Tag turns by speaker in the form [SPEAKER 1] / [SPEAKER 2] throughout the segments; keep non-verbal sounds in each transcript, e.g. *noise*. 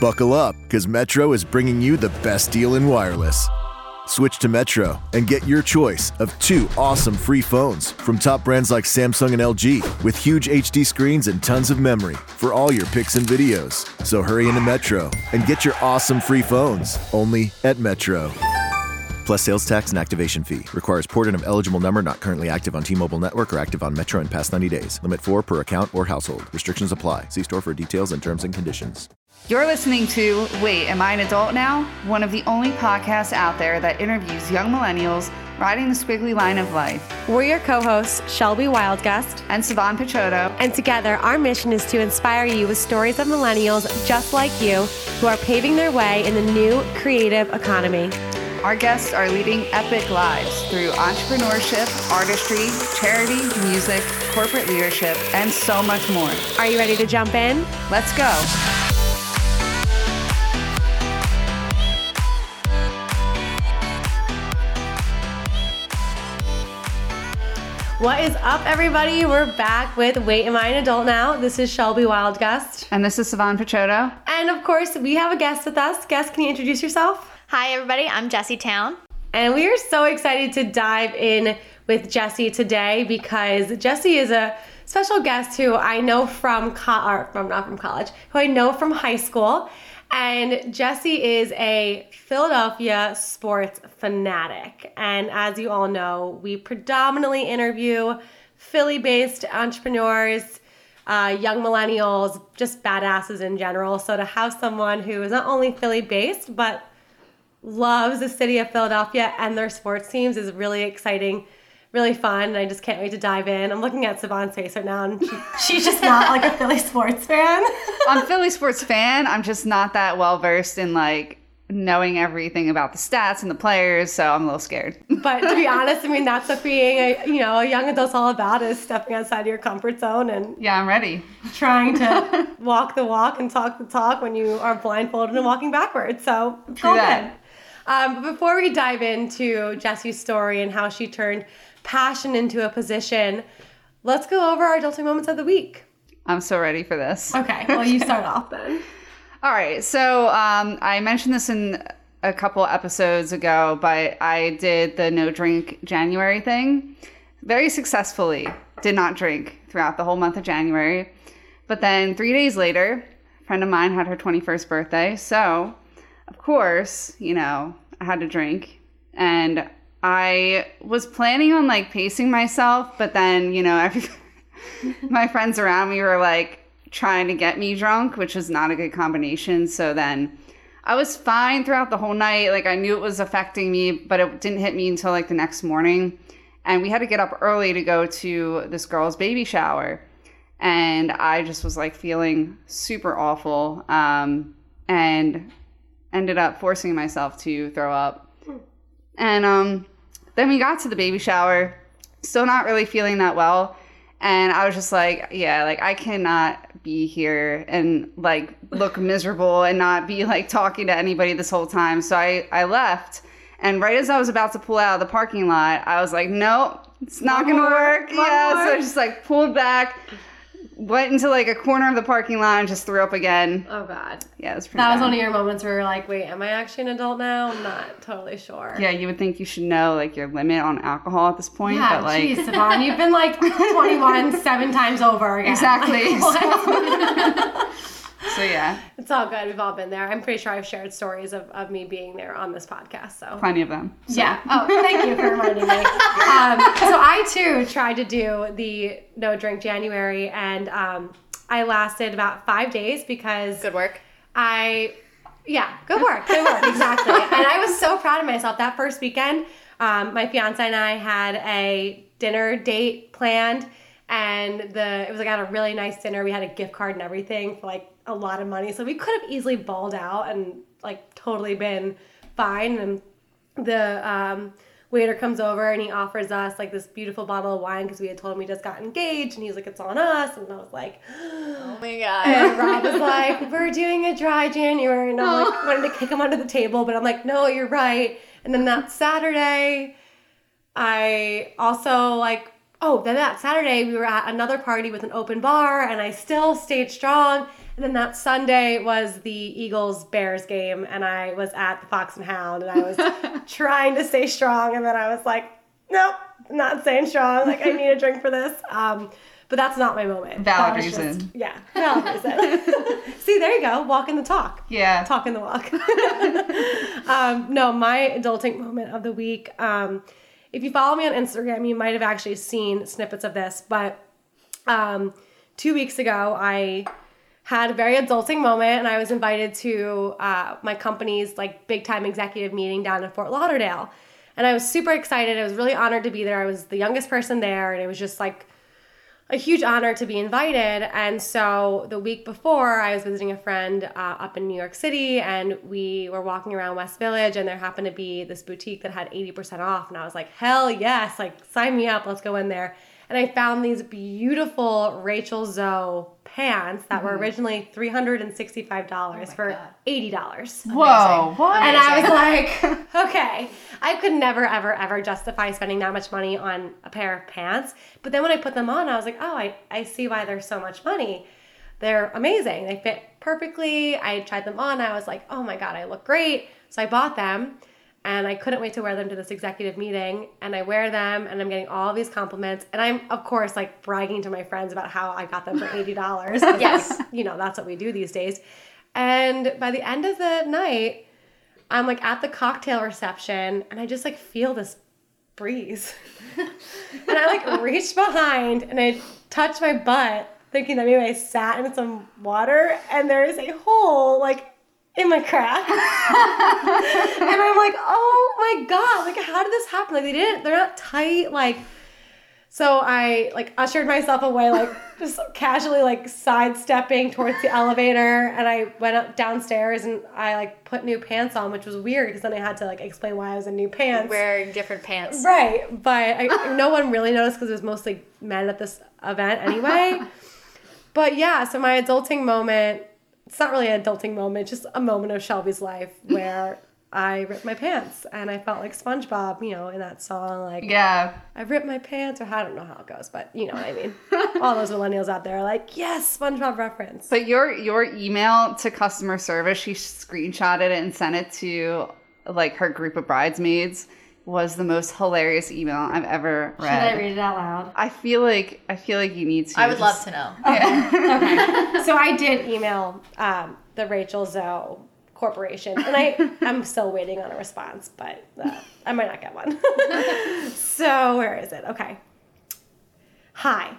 [SPEAKER 1] Buckle up, because Metro is bringing you the best deal in wireless. Switch to Metro and get your choice of two awesome free phones from top brands like Samsung and LG with huge HD screens and tons of memory for all your pics and videos. So hurry into Metro and get your awesome free phones only at Metro. Plus sales tax and activation fee. Requires porting of eligible number not currently active on T-Mobile network or active on Metro in past 90 days. Limit 4 per account or household. Restrictions apply. See store for details and terms and conditions.
[SPEAKER 2] You're listening to Wait, Am I an Adult Now? One of the only podcasts out there that interviews young millennials riding the squiggly line of life.
[SPEAKER 3] We're your co hosts, Shelby Wildgust
[SPEAKER 2] and Savan Picciotto.
[SPEAKER 3] And together, our mission is to inspire you with stories of millennials just like you who are paving their way in the new creative economy.
[SPEAKER 2] Our guests are leading epic lives through entrepreneurship, artistry, charity, music, corporate leadership, and so much more.
[SPEAKER 3] Are you ready to jump in?
[SPEAKER 2] Let's go.
[SPEAKER 3] What is up, everybody? We're back with Wait, Am I an Adult Now? This is Shelby Wildgust.
[SPEAKER 2] And this is Savan Picciotto.
[SPEAKER 3] And of course, we have a guest with us. Guest, can you introduce yourself?
[SPEAKER 4] Hi, everybody. I'm Jessie Town.
[SPEAKER 3] And we are so excited to dive in with Jessie today because Jessie is a special guest who I know from, co- or from not from college, who I know from high school. And Jesse is a Philadelphia sports fanatic. And as you all know, we predominantly interview Philly based entrepreneurs, uh, young millennials, just badasses in general. So to have someone who is not only Philly based, but loves the city of Philadelphia and their sports teams is really exciting really fun and I just can't wait to dive in. I'm looking at Savan's face right now and she, she's just not like a Philly sports fan. *laughs*
[SPEAKER 2] I'm a Philly sports fan. I'm just not that well versed in like knowing everything about the stats and the players, so I'm a little scared. *laughs*
[SPEAKER 3] But to be honest, I mean that's what being a you know a young adult's all about is stepping outside of your comfort zone and
[SPEAKER 2] yeah, I'm ready.
[SPEAKER 3] Trying to *laughs* walk the walk and talk the talk when you are blindfolded and walking backwards. So
[SPEAKER 2] True that.
[SPEAKER 3] Um, but before we dive into Jessie's story and how she turned passion into a position, let's go over our adulting moments of the week.
[SPEAKER 2] I'm so ready for this.
[SPEAKER 3] Okay, well, you start off then. *laughs*
[SPEAKER 2] All right, so um, I mentioned this in a couple episodes ago, but I did the no drink January thing very successfully. Did not drink throughout the whole month of January. But then three days later, a friend of mine had her 21st birthday. So, of course, you know, I had to drink. And I was planning on like pacing myself, but then, you know, every, *laughs* my friends around me were like trying to get me drunk, which is not a good combination. So then I was fine throughout the whole night. Like I knew it was affecting me, but it didn't hit me until like the next morning. And we had to get up early to go to this girl's baby shower. And I just was like feeling super awful um, and ended up forcing myself to throw up. And um, then we got to the baby shower, still not really feeling that well. And I was just like, yeah, like I cannot be here and like look *sighs* miserable and not be like talking to anybody this whole time. So I, I left. And right as I was about to pull out of the parking lot, I was like, nope, it's not going to work. Yeah. So I just like pulled back, went into like a corner of the parking lot and just threw up again.
[SPEAKER 3] Oh God.
[SPEAKER 2] Yeah, it was
[SPEAKER 3] That
[SPEAKER 2] bad.
[SPEAKER 3] was one of your moments where you're like, wait, am I actually an adult now? I'm not totally sure.
[SPEAKER 2] Yeah, you would think you should know like your limit on alcohol at this point,
[SPEAKER 3] yeah,
[SPEAKER 2] but like
[SPEAKER 3] geez, Savan, you've been like 21 seven times over again. *laughs*
[SPEAKER 2] Exactly. *laughs*
[SPEAKER 3] Like, *laughs*
[SPEAKER 2] so yeah,
[SPEAKER 3] it's all good. We've all been there. I'm pretty sure I've shared stories of, of me being there on this podcast. So
[SPEAKER 2] plenty of them. So.
[SPEAKER 3] Yeah. Oh, thank you for reminding me. *laughs* Um, so I too tried to do the no drink January, and um, I lasted about five days because
[SPEAKER 4] Good work.
[SPEAKER 3] I, yeah, good work, good work, exactly. *laughs* and I was so proud of myself that first weekend. Um, my fiance and I had a dinner date planned, and the it was like at a really nice dinner. We had a gift card and everything for like a lot of money, so we could have easily balled out and like totally been fine. And the um, waiter comes over and he offers us like this beautiful bottle of wine because we had told him we just got engaged, and he's like, "It's on us," and I was like.
[SPEAKER 4] Oh my *gasps* god.
[SPEAKER 3] And Rob was *laughs* like, "We're doing a dry January," and I'm like wanted to kick him under the table, but I'm like, "No, you're right." And then that Saturday, I also like, oh, then that Saturday we were at another party with an open bar, and I still stayed strong. Then that Sunday was the Eagles Bears game, and I was at the Fox and Hound, and I was *laughs* trying to stay strong, and then I was like, nope, not staying strong. Like I need a drink for this. Um, but that's not my moment.
[SPEAKER 2] Valid reason.
[SPEAKER 3] just- yeah, valid reason. *laughs* See, there you go, Walk in the talk
[SPEAKER 2] Yeah.
[SPEAKER 3] Talk in the walk. *laughs* um, no, my adulting moment of the week. Um, if you follow me on Instagram, you might have actually seen snippets of this. But um, two weeks ago, I had a very adulting moment, and I was invited to uh, my company's like big time executive meeting down in Fort Lauderdale. And I was super excited. I was really honored to be there. I was the youngest person there, and it was just like a huge honor to be invited. And so the week before, I was visiting a friend uh, up in New York City, and we were walking around West Village, and there happened to be this boutique that had 80% off. And I was like, hell yes, like sign me up, let's go in there. And I found these beautiful Rachel Zoe pants that were originally $365 for $80.
[SPEAKER 2] Whoa. What?
[SPEAKER 3] And I was *laughs* like, okay, I could never, ever, ever justify spending that much money on a pair of pants. But then when I put them on, I was like, oh, I, I see why they're so much money. They're amazing. They fit perfectly. I tried them on. I was like, oh my God, I look great. So I bought them and I couldn't wait to wear them to this executive meeting. And I wear them and I'm getting all these compliments. And I'm, of course, like bragging to my friends about how I got them for $80. *laughs*
[SPEAKER 4] Yes.
[SPEAKER 3] Like, you know, that's what we do these days. And by the end of the night, I'm like at the cocktail reception and I just like feel this breeze. *laughs* and I like reached behind and I touched my butt thinking that maybe I sat in some water and there is a hole like in my crack. *laughs* and I'm like, oh my god, like how did this happen? Like they didn't, they're not tight, like so I like ushered myself away, like *laughs* just casually like sidestepping towards the elevator, and I went up downstairs and I like put new pants on, which was weird because then I had to like explain why I was in new pants.
[SPEAKER 4] Wearing different pants.
[SPEAKER 3] Right, but I, *laughs* no one really noticed because it was mostly men at this event anyway. but yeah, so my adulting moment, it's not really an adulting moment, just a moment of Shelby's life *laughs* where I ripped my pants and I felt like SpongeBob, you know, in that song, like,
[SPEAKER 2] yeah.
[SPEAKER 3] I ripped my pants, or I don't know how it goes, but you know what I mean. *laughs* All those millennials out there are like, yes, SpongeBob reference.
[SPEAKER 2] But your your email to customer service, she screenshotted it and sent it to like her group of bridesmaids was the most hilarious email I've ever read.
[SPEAKER 3] Should I
[SPEAKER 2] read.
[SPEAKER 3] read it out loud?
[SPEAKER 2] I feel like I feel like you need to.
[SPEAKER 4] I would love to know.
[SPEAKER 3] Okay, so I *laughs* did email um, the Rachel Zoe Corporation, and I I'm still waiting on a response, but uh, I might not get one. *laughs* so where is it? Okay. Hi,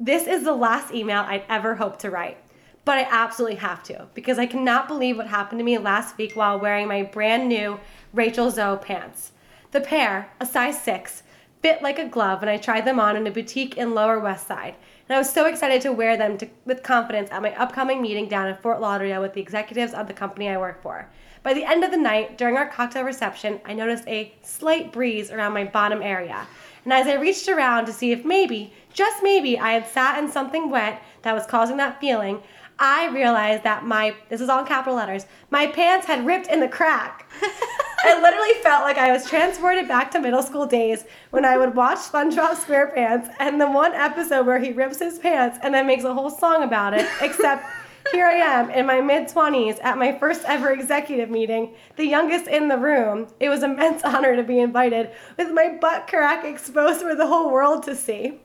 [SPEAKER 3] this is the last email I'd ever hoped to write, but I absolutely have to because I cannot believe what happened to me last week while wearing my brand new Rachel Zoe pants. The pair, a size six, fit like a glove when I tried them on in a boutique in Lower West Side. And I was so excited to wear them to, with confidence at my upcoming meeting down in Fort Lauderdale with the executives of the company I work for. By the end of the night, during our cocktail reception, I noticed a slight breeze around my bottom area. And as I reached around to see if maybe, just maybe, I had sat in something wet that was causing that feeling, I realized that my, this is all in capital letters, my pants had ripped in the crack. *laughs* I literally felt like I was transported back to middle school days when I would watch SpongeBob SquarePants and the one episode where he rips his pants and then makes a whole song about it, except here I am in my mid 20s at my first ever executive meeting, the youngest in the room. It was immense *laughs* honor to be invited with my butt crack exposed for the whole world to see.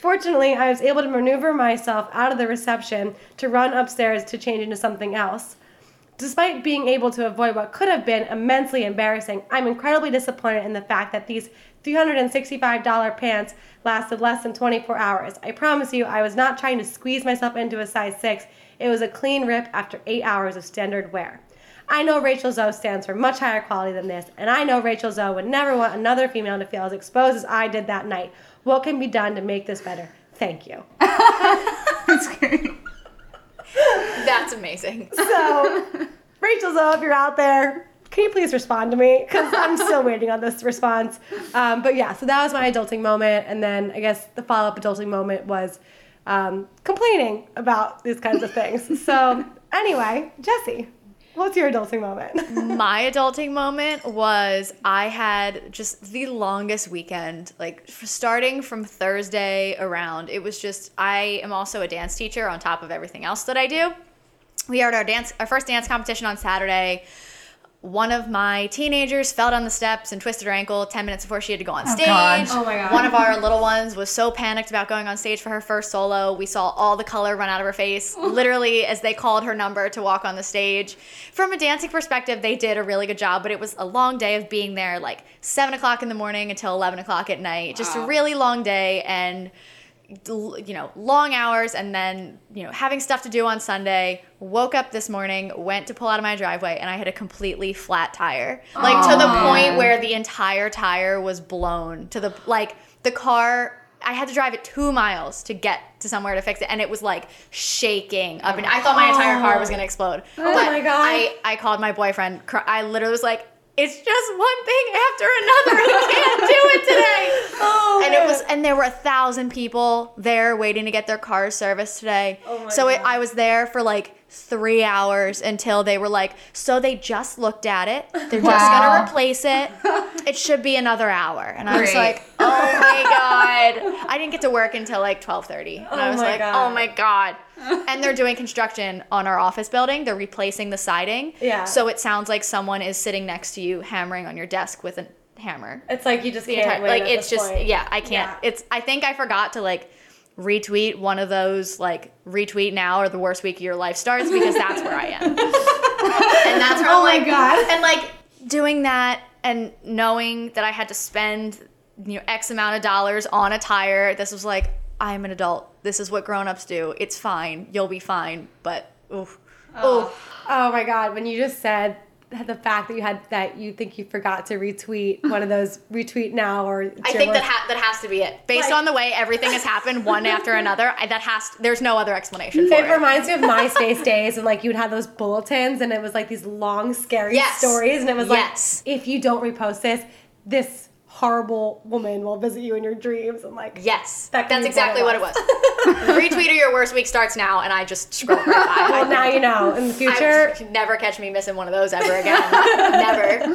[SPEAKER 3] Fortunately, I was able to maneuver myself out of the reception to run upstairs to change into something else. Despite being able to avoid what could have been immensely embarrassing, I'm incredibly disappointed in the fact that these $365 pants lasted less than 24 hours. I promise you, I was not trying to squeeze myself into a size 6. It was a clean rip after 8 hours of standard wear. I know Rachel Zoe stands for much higher quality than this, and I know Rachel Zoe would never want another female to feel as exposed as I did that night. What can be done to make this better? Thank you. *laughs*
[SPEAKER 2] That's great.
[SPEAKER 4] That's amazing. *laughs*
[SPEAKER 3] So, Rachel Zoe, if you're out there, can you please respond to me? Because I'm still *laughs* waiting on this response. Um, but yeah, so that was my adulting moment. And then I guess the follow up adulting moment was um, complaining about these kinds of things. So, *laughs* anyway, Jesse, what's your adulting moment? *laughs*
[SPEAKER 4] My adulting moment was I had just the longest weekend, like starting from Thursday around. It was just, I am also a dance teacher on top of everything else that I do. we had our dance, our first dance competition on Saturday. One of my teenagers fell down the steps and twisted her ankle 10 minutes before she had to go on oh, stage.
[SPEAKER 2] God.
[SPEAKER 3] Oh my God.
[SPEAKER 4] One of our little ones was so panicked about going on stage for her first solo. We saw all the color run out of her face, oh. literally as they called her number to walk on the stage. From a dancing perspective, they did a really good job, but it was a long day of being there like 7 o'clock in the morning until 11 o'clock at night. Just a really long day. And you know, long hours and then, you know, having stuff to do on Sunday. Woke up this morning, went to pull out of my driveway, and I had a completely flat tire. Like to the point where the entire tire was blown to the like the car I had to drive it two miles to get to somewhere to fix it, and it was like shaking up. And I thought my entire car was gonna oh. explode. Oh
[SPEAKER 3] my God.
[SPEAKER 4] I, I called my boyfriend. I literally was like, "It's just one thing after another. I can't do it today." *laughs*
[SPEAKER 3] Oh,
[SPEAKER 4] and it was and there were a thousand people there waiting to get their car serviced today.
[SPEAKER 3] Oh my
[SPEAKER 4] so it, i was there for like three hours until they were like so they just looked at it. They're just
[SPEAKER 2] Wow.
[SPEAKER 4] gonna replace it. *laughs* It should be another hour. And i was like oh my god. I didn't get to work until like 12.30 and i
[SPEAKER 3] Oh
[SPEAKER 4] was like oh,
[SPEAKER 3] God.
[SPEAKER 4] oh my god and they're doing construction on our office building they're replacing the siding
[SPEAKER 3] Yeah.
[SPEAKER 4] so it sounds like someone is sitting next to you hammering on your desk with a hammer
[SPEAKER 3] It's like you just can't
[SPEAKER 4] entire like it's just
[SPEAKER 3] point.
[SPEAKER 4] yeah i can't
[SPEAKER 3] Yeah.
[SPEAKER 4] it's i think i forgot to like retweet one of those like retweet now or the worst week of your life starts because that's where i am *laughs* and that's where
[SPEAKER 3] Oh
[SPEAKER 4] i'm
[SPEAKER 3] my
[SPEAKER 4] like
[SPEAKER 3] God.
[SPEAKER 4] and like doing that and knowing that i had to spend you know x amount of dollars on a tire this was like i'm an adult. This is what grown-ups do. It's fine. You'll be fine. But oof. Oh. Oof.
[SPEAKER 3] Oh my god, when you just said the fact that you had that you think you forgot to retweet one of those *sighs* retweet now or
[SPEAKER 4] I think that ha- that has to be it. Based
[SPEAKER 3] Like-
[SPEAKER 4] on the way everything has happened one after *laughs* another, I, that has there's no other explanation for
[SPEAKER 3] it.
[SPEAKER 4] it.
[SPEAKER 3] reminds me of *laughs* MySpace days and like you'd have those bulletins and it was like these long scary
[SPEAKER 4] Yes.
[SPEAKER 3] stories and it was
[SPEAKER 4] Yes.
[SPEAKER 3] like if you don't repost this, this horrible woman will visit you in your dreams and like
[SPEAKER 4] yes,
[SPEAKER 3] That
[SPEAKER 4] that's exactly
[SPEAKER 3] what it
[SPEAKER 4] was. *laughs* Retweet or your worst week starts now, and I just scroll right by.
[SPEAKER 3] well now you know in the future
[SPEAKER 4] never catch me missing one of those ever again. *laughs* never.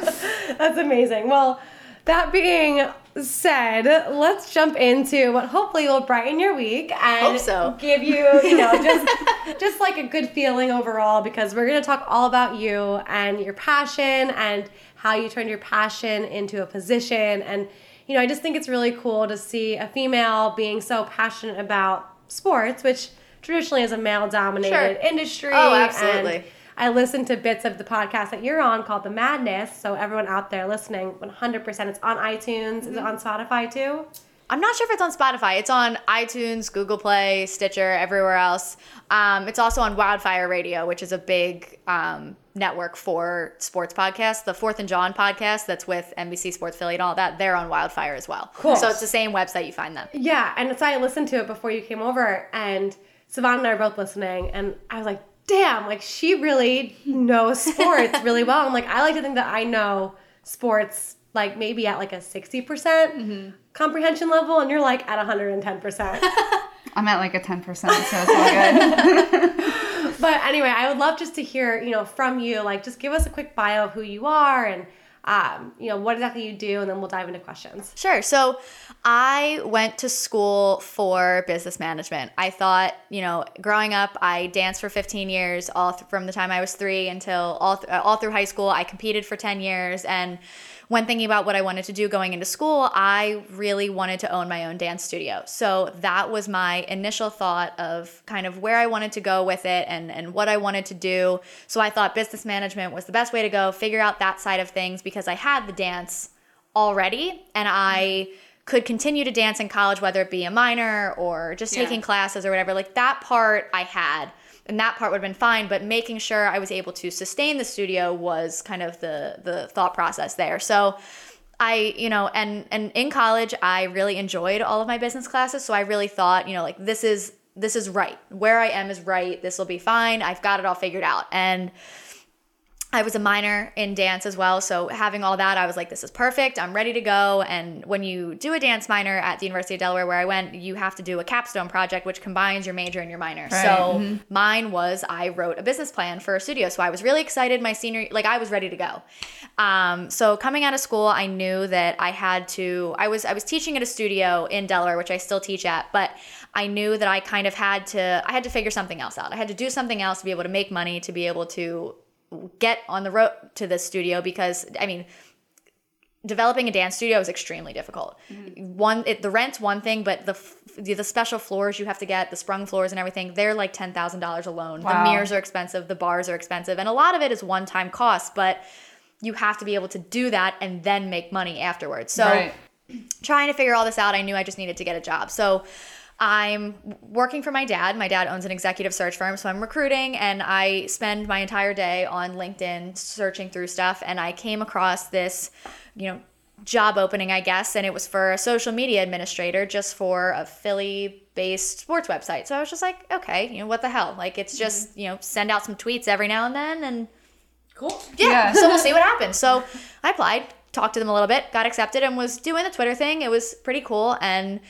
[SPEAKER 3] That's amazing. Well, that being said, let's jump into what hopefully will brighten your week and
[SPEAKER 4] so.
[SPEAKER 3] give you, you know, just *laughs* just like a good feeling overall because we're going to talk all about you and your passion and how you turned your passion into a position and you know, I just think it's really cool to see a female being so passionate about sports, which traditionally is a male dominated
[SPEAKER 4] Sure.
[SPEAKER 3] industry.
[SPEAKER 4] Oh, absolutely.
[SPEAKER 3] and I listened to bits of the podcast that you're on called The Madness. So everyone out there listening, 100%, it's on iTunes. Is it mm-hmm. on Spotify too?
[SPEAKER 4] I'm not sure if it's on Spotify. It's on iTunes, Google Play, Stitcher, everywhere else. Um, it's also on Wildfire Radio, which is a big um, network for sports podcasts. The Fourth and John podcast, that's with NBC Sports Philly and all that, they're on Wildfire as well.
[SPEAKER 3] Cool.
[SPEAKER 4] So it's the same website you find them.
[SPEAKER 3] Yeah, and so I listened to it before you came over, and Savannah and I are both listening, and I was like, damn, like she really knows *laughs* sports really well. I'm like, I like to think that I know sports like maybe at like a 60%
[SPEAKER 2] Mm-hmm.
[SPEAKER 3] Comprehension level, and you're like at 110%. *laughs*
[SPEAKER 2] I'm at like a 10%, so it's all good. *laughs*
[SPEAKER 3] But anyway, I would love just to hear, you know, from you. Like, just give us a quick bio of who you are and, um, you know, what exactly you do, and then we'll dive into questions.
[SPEAKER 4] Sure. So I went to school for business management. I thought, you know, growing up, I danced for 15 years, all th- from the time I was three until all, th- all through high school. I competed for 10 years. And when thinking about what I wanted to do going into school, I really wanted to own my own dance studio. So that was my initial thought of kind of where I wanted to go with it and, and what I wanted to do. So I thought business management was the best way to go, figure out that side of things because I had the dance already and I could continue to dance in college, whether it be a minor or just
[SPEAKER 2] Yeah.
[SPEAKER 4] taking classes or whatever. Like that part I had. And that part would have been fine, but making sure I was able to sustain the studio was kind of the the thought process there. So I, you know, and and in college I really enjoyed all of my business classes, so I really thought, you know, like this is this is right. Where I am is right. This will be fine. I've got it all figured out. And I was a minor in dance as well. So having all that, I was like, this is perfect. I'm ready to go. And when you do a dance minor at the University of Delaware, where I went, you have to do a capstone project, which combines your major and your minor.
[SPEAKER 2] Right.
[SPEAKER 4] So mine was I wrote a business plan for a studio. So I was really excited. My senior, like I was ready to go. Um, so coming out of school, I knew that I had to. I was I was teaching at a studio in Delaware, which I still teach at, but I knew that I kind of had to. I had to figure something else out. I had to do something else to be able to make money, to be able to get on the road to this studio because I mean developing a dance studio is extremely difficult. Mm-hmm. One it, the rent's one thing, but the the special floors you have to get, the sprung floors and everything, they're like $10,000 alone.
[SPEAKER 2] Wow.
[SPEAKER 4] The mirrors are expensive, the bars are expensive, and a lot of it is one-time cost, but you have to be able to do that and then make money afterwards. So
[SPEAKER 2] right.
[SPEAKER 4] trying to figure all this out, I knew I just needed to get a job. So I'm working for my dad. My dad owns an executive search firm, so I'm recruiting and I spend my entire day on LinkedIn searching through stuff and I came across this, you know, job opening, I guess, and it was for a social media administrator just for a Philly based sports website. So I was just like, okay, you know, what the hell? Like it's just, you know, send out some tweets every now and then and
[SPEAKER 3] Cool.
[SPEAKER 4] yeah.
[SPEAKER 2] Yeah.
[SPEAKER 4] so we'll see what *laughs* happens. So I applied, talked to them a little bit, got accepted, and was doing the Twitter thing. It was pretty cool. And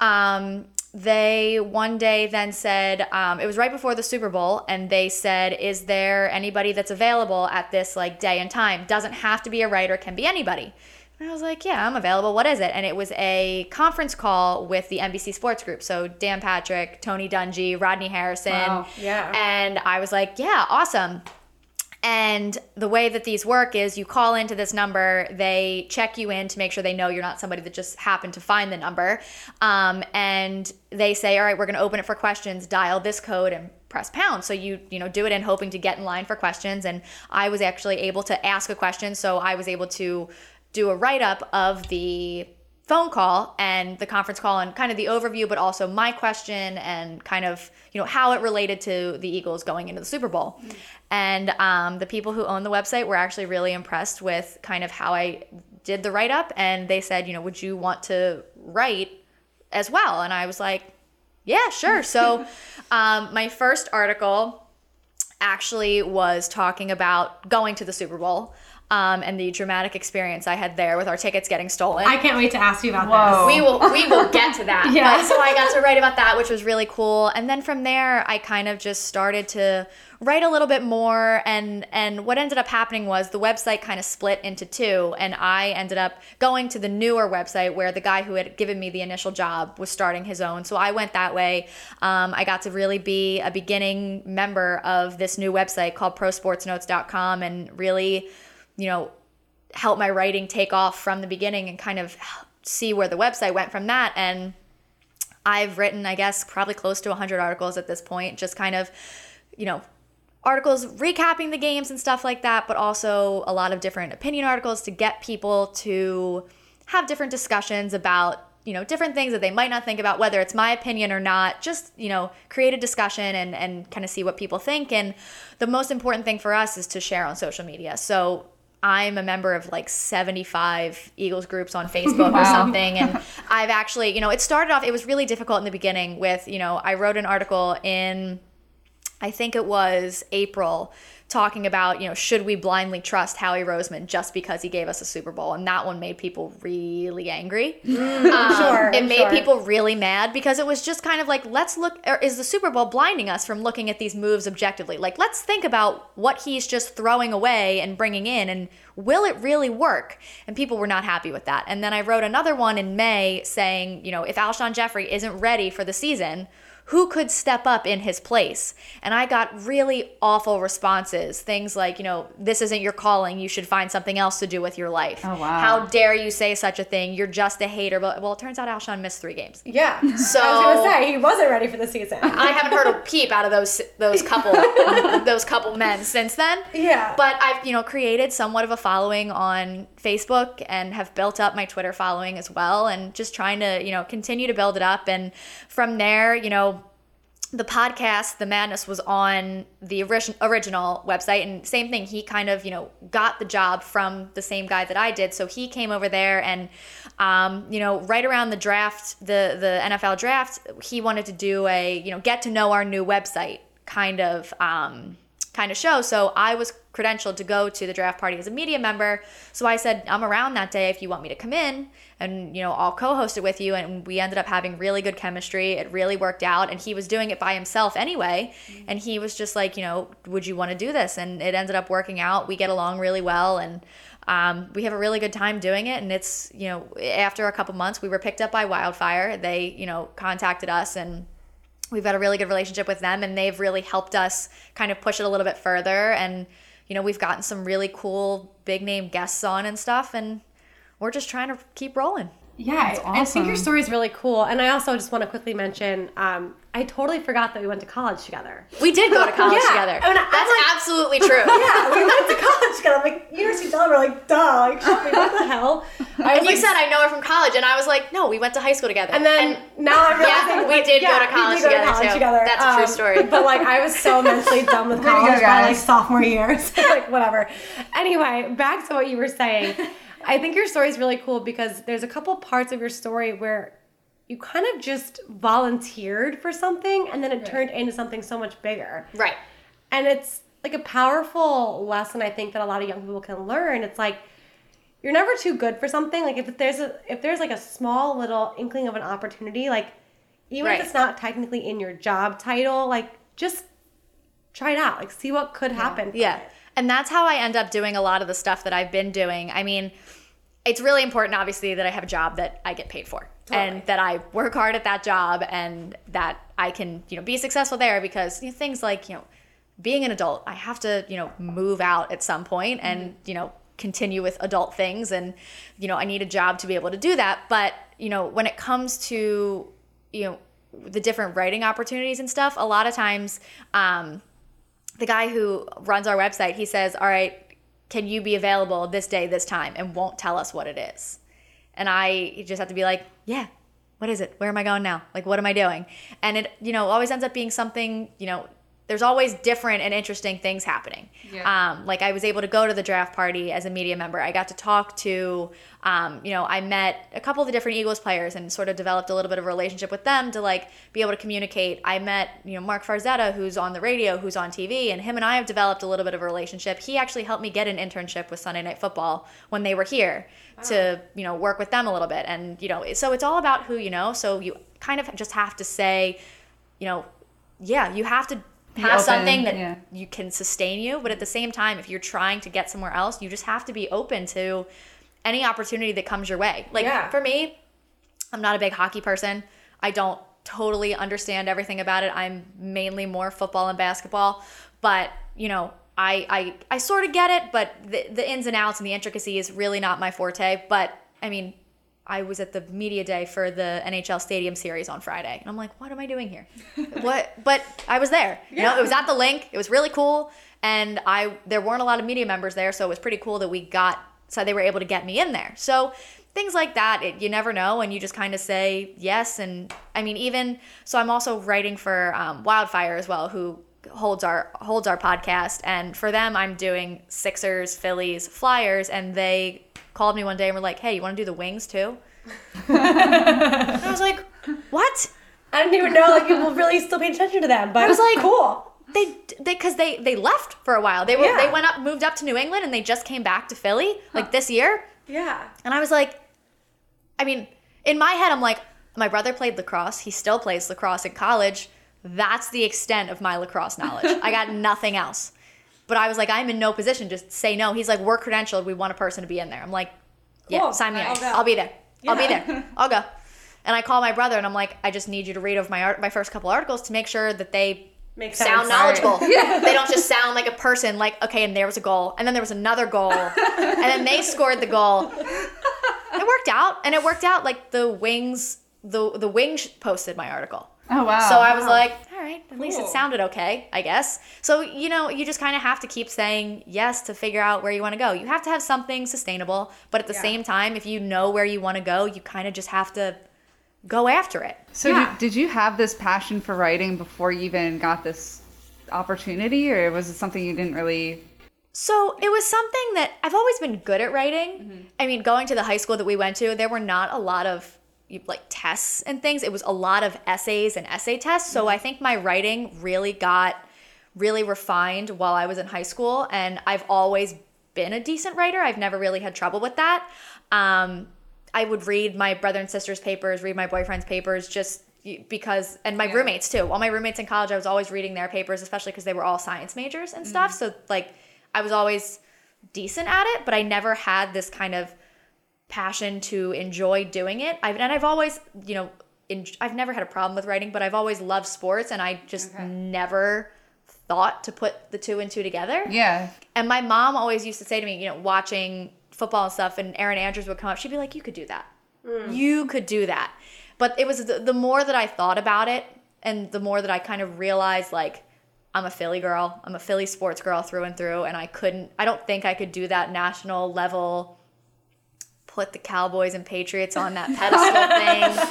[SPEAKER 4] um, they one day then said, um, it was right before the Super Bowl, and they said, Is there anybody that's available at this like day and time? Doesn't have to be a writer, can be anybody. And I was like, yeah, I'm available. What is it? And it was a conference call with the NBC Sports Group. So Dan Patrick, Tony Dungy, Rodney Harrison.
[SPEAKER 2] Wow.
[SPEAKER 3] Yeah.
[SPEAKER 4] And I was like, yeah, awesome. And the way that these work is you call into this number, they check you in to make sure they know you're not somebody that just happened to find the number. Um, and they say, all right, we're going to open it for questions, dial this code and press pound. So you, you know, do it in hoping to get in line for questions. And I was actually able to ask a question. So I was able to do a write up of the phone call and the conference call and kind of the overview, but also my question and kind of you know how it related to the Eagles going into the Super Bowl. And um, the people who own the website were actually really impressed with kind of how I did the write up, and they said, you know, would you want to write as well? And I was like, yeah, sure. So *laughs* um, my first article actually was talking about going to the Super Bowl. Um, and the dramatic experience I had there with our tickets getting stolen.
[SPEAKER 3] I can't wait to ask you about
[SPEAKER 2] Whoa.
[SPEAKER 3] this.
[SPEAKER 4] We will we will get to that. *laughs*
[SPEAKER 3] Yeah.
[SPEAKER 4] But so I got to write about that, which was really cool. And then from there, I kind of just started to write a little bit more. And and what ended up happening was the website kind of split into two, and I ended up going to the newer website where the guy who had given me the initial job was starting his own. So I went that way. Um, I got to really be a beginning member of this new website called ProSportsNotes.com, and really you know, help my writing take off from the beginning and kind of see where the website went from that. And I've written, I guess, probably close to 100 articles at this point, just kind of, you know, articles recapping the games and stuff like that, but also a lot of different opinion articles to get people to have different discussions about you know different things that they might not think about whether it's my opinion or not just you know create a discussion and and kind of see what people think and the most important thing for us is to share on social media so I'm a member of like 75 Eagles groups on *laughs* Facebook or something. And *laughs* I've actually, you know, it started off, it was really difficult in the beginning with, you know, I wrote an article in, I think it was April, talking about, you know, should we blindly trust Howie Roseman just because he gave us a Super Bowl? And that one made people really angry. Um,
[SPEAKER 3] sure,
[SPEAKER 4] It made
[SPEAKER 3] sure.
[SPEAKER 4] people really mad because it was just kind of like, let's look, or is the Super Bowl blinding us from looking at these moves objectively? Like, let's think about what he's just throwing away and bringing in and will it really work? And people were not happy with that. And then I wrote another one in May saying, you know, if Alshon Jeffery isn't ready for the season, who could step up in his place? And I got really awful responses. Things like, you know, this isn't your calling. You should find something else to do with your life.
[SPEAKER 2] Oh, wow.
[SPEAKER 4] How dare you say such a thing? You're just a hater. But well, it turns out Alshon missed three games.
[SPEAKER 3] Yeah.
[SPEAKER 4] So *laughs*
[SPEAKER 3] I was gonna say he wasn't ready for the season. *laughs*
[SPEAKER 4] I haven't heard a peep out of those those couple *laughs* those couple men since then.
[SPEAKER 3] Yeah.
[SPEAKER 4] But I've you know created somewhat of a following on Facebook and have built up my Twitter following as well, and just trying to you know continue to build it up. And from there, you know, the podcast, The Madness, was on the origin- original website, and same thing. He kind of, you know, got the job from the same guy that I did, so he came over there, and, um, you know, right around the draft, the the NFL draft, he wanted to do a, you know, get to know our new website kind of um, kind of show. So I was credentialed to go to the draft party as a media member. So I said, I'm around that day if you want me to come in and, you know, I'll co-host it with you. And we ended up having really good chemistry. It really worked out. And he was doing it by himself anyway. And he was just like, you know, would you want to do this? And it ended up working out. We get along really well. And, um, we have a really good time doing it and it's you know after a couple months we were picked up by wildfire they you know contacted us and we've got a really good relationship with them and they've really helped us kind of push it a little bit further and you know we've gotten some really cool big name guests on and stuff and we're just trying to keep rolling
[SPEAKER 3] Yeah, I- I think your story is really cool. And I also just want to quickly mention, um, I totally forgot that we went to college together.
[SPEAKER 4] we did go to college *laughs*
[SPEAKER 3] Yeah,
[SPEAKER 4] together
[SPEAKER 3] I mean,
[SPEAKER 4] that's
[SPEAKER 3] like-
[SPEAKER 4] absolutely *laughs* true
[SPEAKER 3] Yeah, we went to college together. I'm like, University of Delaware, like, duh, like, show me, what the hell? *laughs* I
[SPEAKER 4] and you
[SPEAKER 3] like,
[SPEAKER 4] said I know her from college, and I was like, no, we went to high school together.
[SPEAKER 3] And then now *laughs* I'm realizing
[SPEAKER 4] Yeah, we
[SPEAKER 3] like,
[SPEAKER 4] did go to college
[SPEAKER 3] we did go
[SPEAKER 4] together,
[SPEAKER 3] to college
[SPEAKER 4] too.
[SPEAKER 3] together. Um,
[SPEAKER 4] That's a true story.
[SPEAKER 3] But like I was so mentally *laughs* done with college by like sophomore year. So *laughs* like whatever. Anyway, back to what you were saying. I think your story is really cool because there's a couple parts of your story where you kind of just volunteered for something and then it turned into something so much bigger.
[SPEAKER 4] right,
[SPEAKER 3] And it's like a powerful lesson I think that a lot of young people can learn. It's like you're never too good for something. Like if there's a if there's like a small little inkling of an opportunity, like even
[SPEAKER 4] Right.
[SPEAKER 3] if it's not technically in your job title, like just try it out. Like see what could happen.
[SPEAKER 4] Yeah.
[SPEAKER 3] it.
[SPEAKER 4] And that's how I end up doing a lot of the stuff that I've been doing. I mean, it's really important, obviously, that I have a job that I get paid for and that I work hard at that job and that I can, you know, be successful there because you know, things like, you know, being an adult, I have to, you know, move out at some point and, mm-hmm. you know, continue with adult things. And, you know, I need a job to be able to do that. But, you know, when it comes to, you know, the different writing opportunities and stuff, a lot of times, um, the guy who runs our website, he says, "All right, can you be available this day, this time?" and won't tell us what it is. And I just have to be like, "Yeah, what is it? Where am I going now? Like, what am I doing?" And it, you know, always ends up being something, you know, there's always different and interesting things happening.
[SPEAKER 2] Yeah.
[SPEAKER 4] Um, like I was able to go to the draft party as a media member. I got to talk to, um, you know, I met a couple of the different Eagles players and sort of developed a little bit of a relationship with them to like be able to communicate. I met, you know, Marc Farzetta, who's on the radio, who's on TV, and him and I have developed a little bit of a relationship. He actually helped me get an internship with Sunday Night Football when they were here to, you know, work with them a little bit. And, you know, so it's all about who you know. So you kind of just have to say, you know, yeah, you have to have
[SPEAKER 2] open,
[SPEAKER 4] something that
[SPEAKER 2] yeah.
[SPEAKER 4] you can sustain you but at the same time if you're trying to get somewhere else you just have to be open to any opportunity that comes your way like
[SPEAKER 3] Yeah.
[SPEAKER 4] for me i'm not a big hockey person i don't totally understand everything about it i'm mainly more football and basketball but you know i i, I sort of get it but the, the ins and outs and the intricacies really not my forte but i mean I was at the media day for the NHL Stadium Series on Friday, and I'm like, "What am I doing here? *laughs* what?" But I was there. You know, it was at the Linc. It was really cool, and I there weren't a lot of media members there, so it was pretty cool that we got so they were able to get me in there. So things like that, it, you never know, and you just kind of say yes. And I mean, even so, I'm also writing for um, Wildfire as well, who holds our holds our podcast, and for them, I'm doing Sixers, Phillies, Flyers, and they called me one day and were like, "Hey, you want to do the Wings too?" and *laughs* I was like, "What?"
[SPEAKER 3] I didn't even know like people really still pay attention to them. But
[SPEAKER 4] I was like,
[SPEAKER 3] cool.
[SPEAKER 4] They they because they they left for a while. They were
[SPEAKER 3] Yeah.
[SPEAKER 4] they went up moved up to New England and they just came back to Philly like this year.
[SPEAKER 3] Yeah.
[SPEAKER 4] And I was like, I mean, in my head, I'm like, my brother played lacrosse. He still plays lacrosse in college. That's the extent of my lacrosse knowledge. I got *laughs* nothing else. But I was like, I'm in no position. Just say no. He's like, we're credentialed. We want a person to be in there. I'm like, yeah,
[SPEAKER 3] Cool.
[SPEAKER 4] sign me
[SPEAKER 3] I'll
[SPEAKER 4] up. I'll be there. I'll be there. *laughs* I'll go. And I call my brother and I'm like, I just need you to read over my art, my first couple articles to make sure that they
[SPEAKER 3] Makes
[SPEAKER 4] sound
[SPEAKER 3] sense.
[SPEAKER 4] knowledgeable. *laughs* They don't just sound like a person. Like, okay, and there was a goal, and then there was another goal, and then they scored the goal. It worked out, and it worked out. Like the wings, the the wings posted my article.
[SPEAKER 2] Oh wow.
[SPEAKER 4] So I was like, all right, at least it sounded okay, I guess. So, you know, you just kind of have to keep saying yes to figure out where you want to go. You have to have something sustainable, but at the
[SPEAKER 3] Yeah.
[SPEAKER 4] same time, if you know where you want to go, you kind of just have to go after it.
[SPEAKER 2] So
[SPEAKER 3] Yeah.
[SPEAKER 2] did, did you have this passion for writing before you even got this opportunity, or was it something you didn't really?
[SPEAKER 4] So it was something that I've always been good at writing. Mm-hmm. I mean, going to the high school that we went to, there were not a lot of like tests and things. It was a lot of essays and essay tests. So I think my writing really got really refined while I was in high school, and I've always been a decent writer. I've never really had trouble with that. Um, I would read my brother and sister's papers, read my boyfriend's papers, just because, and my roommates too. All my roommates in college, I was always reading their papers, especially because they were all science majors and stuff. So like, I was always decent at it, but I never had this kind of passion to enjoy doing it. I've and I've always, you know, in, I've never had a problem with writing, but I've always loved sports, and I just never thought to put the two and two together.
[SPEAKER 2] Yeah.
[SPEAKER 4] And my mom always used to say to me, you know, watching football and stuff, and Erin Andrews would come up, she'd be like, "You could do that. Mm. You could do that." But it was the, the more that I thought about it, and the more that I kind of realized, like, I'm a Philly girl. I'm a Philly sports girl through and through, and I couldn't. I don't think I could do that national level. Put the Cowboys and Patriots on that pedestal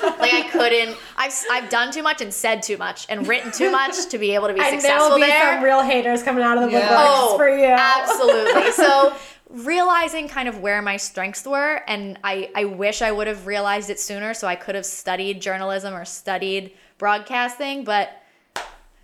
[SPEAKER 4] thing. *laughs* Like I couldn't. I've I've done too much and said too much and written too much to be able to be
[SPEAKER 3] And there
[SPEAKER 4] successful
[SPEAKER 3] will be
[SPEAKER 4] there.
[SPEAKER 3] some real haters coming out of the
[SPEAKER 2] Yeah.
[SPEAKER 3] woodworks
[SPEAKER 4] Oh,
[SPEAKER 3] for you.
[SPEAKER 4] absolutely. *laughs* So realizing kind of where my strengths were, and I, I wish I would have realized it sooner so I could have studied journalism or studied broadcasting, but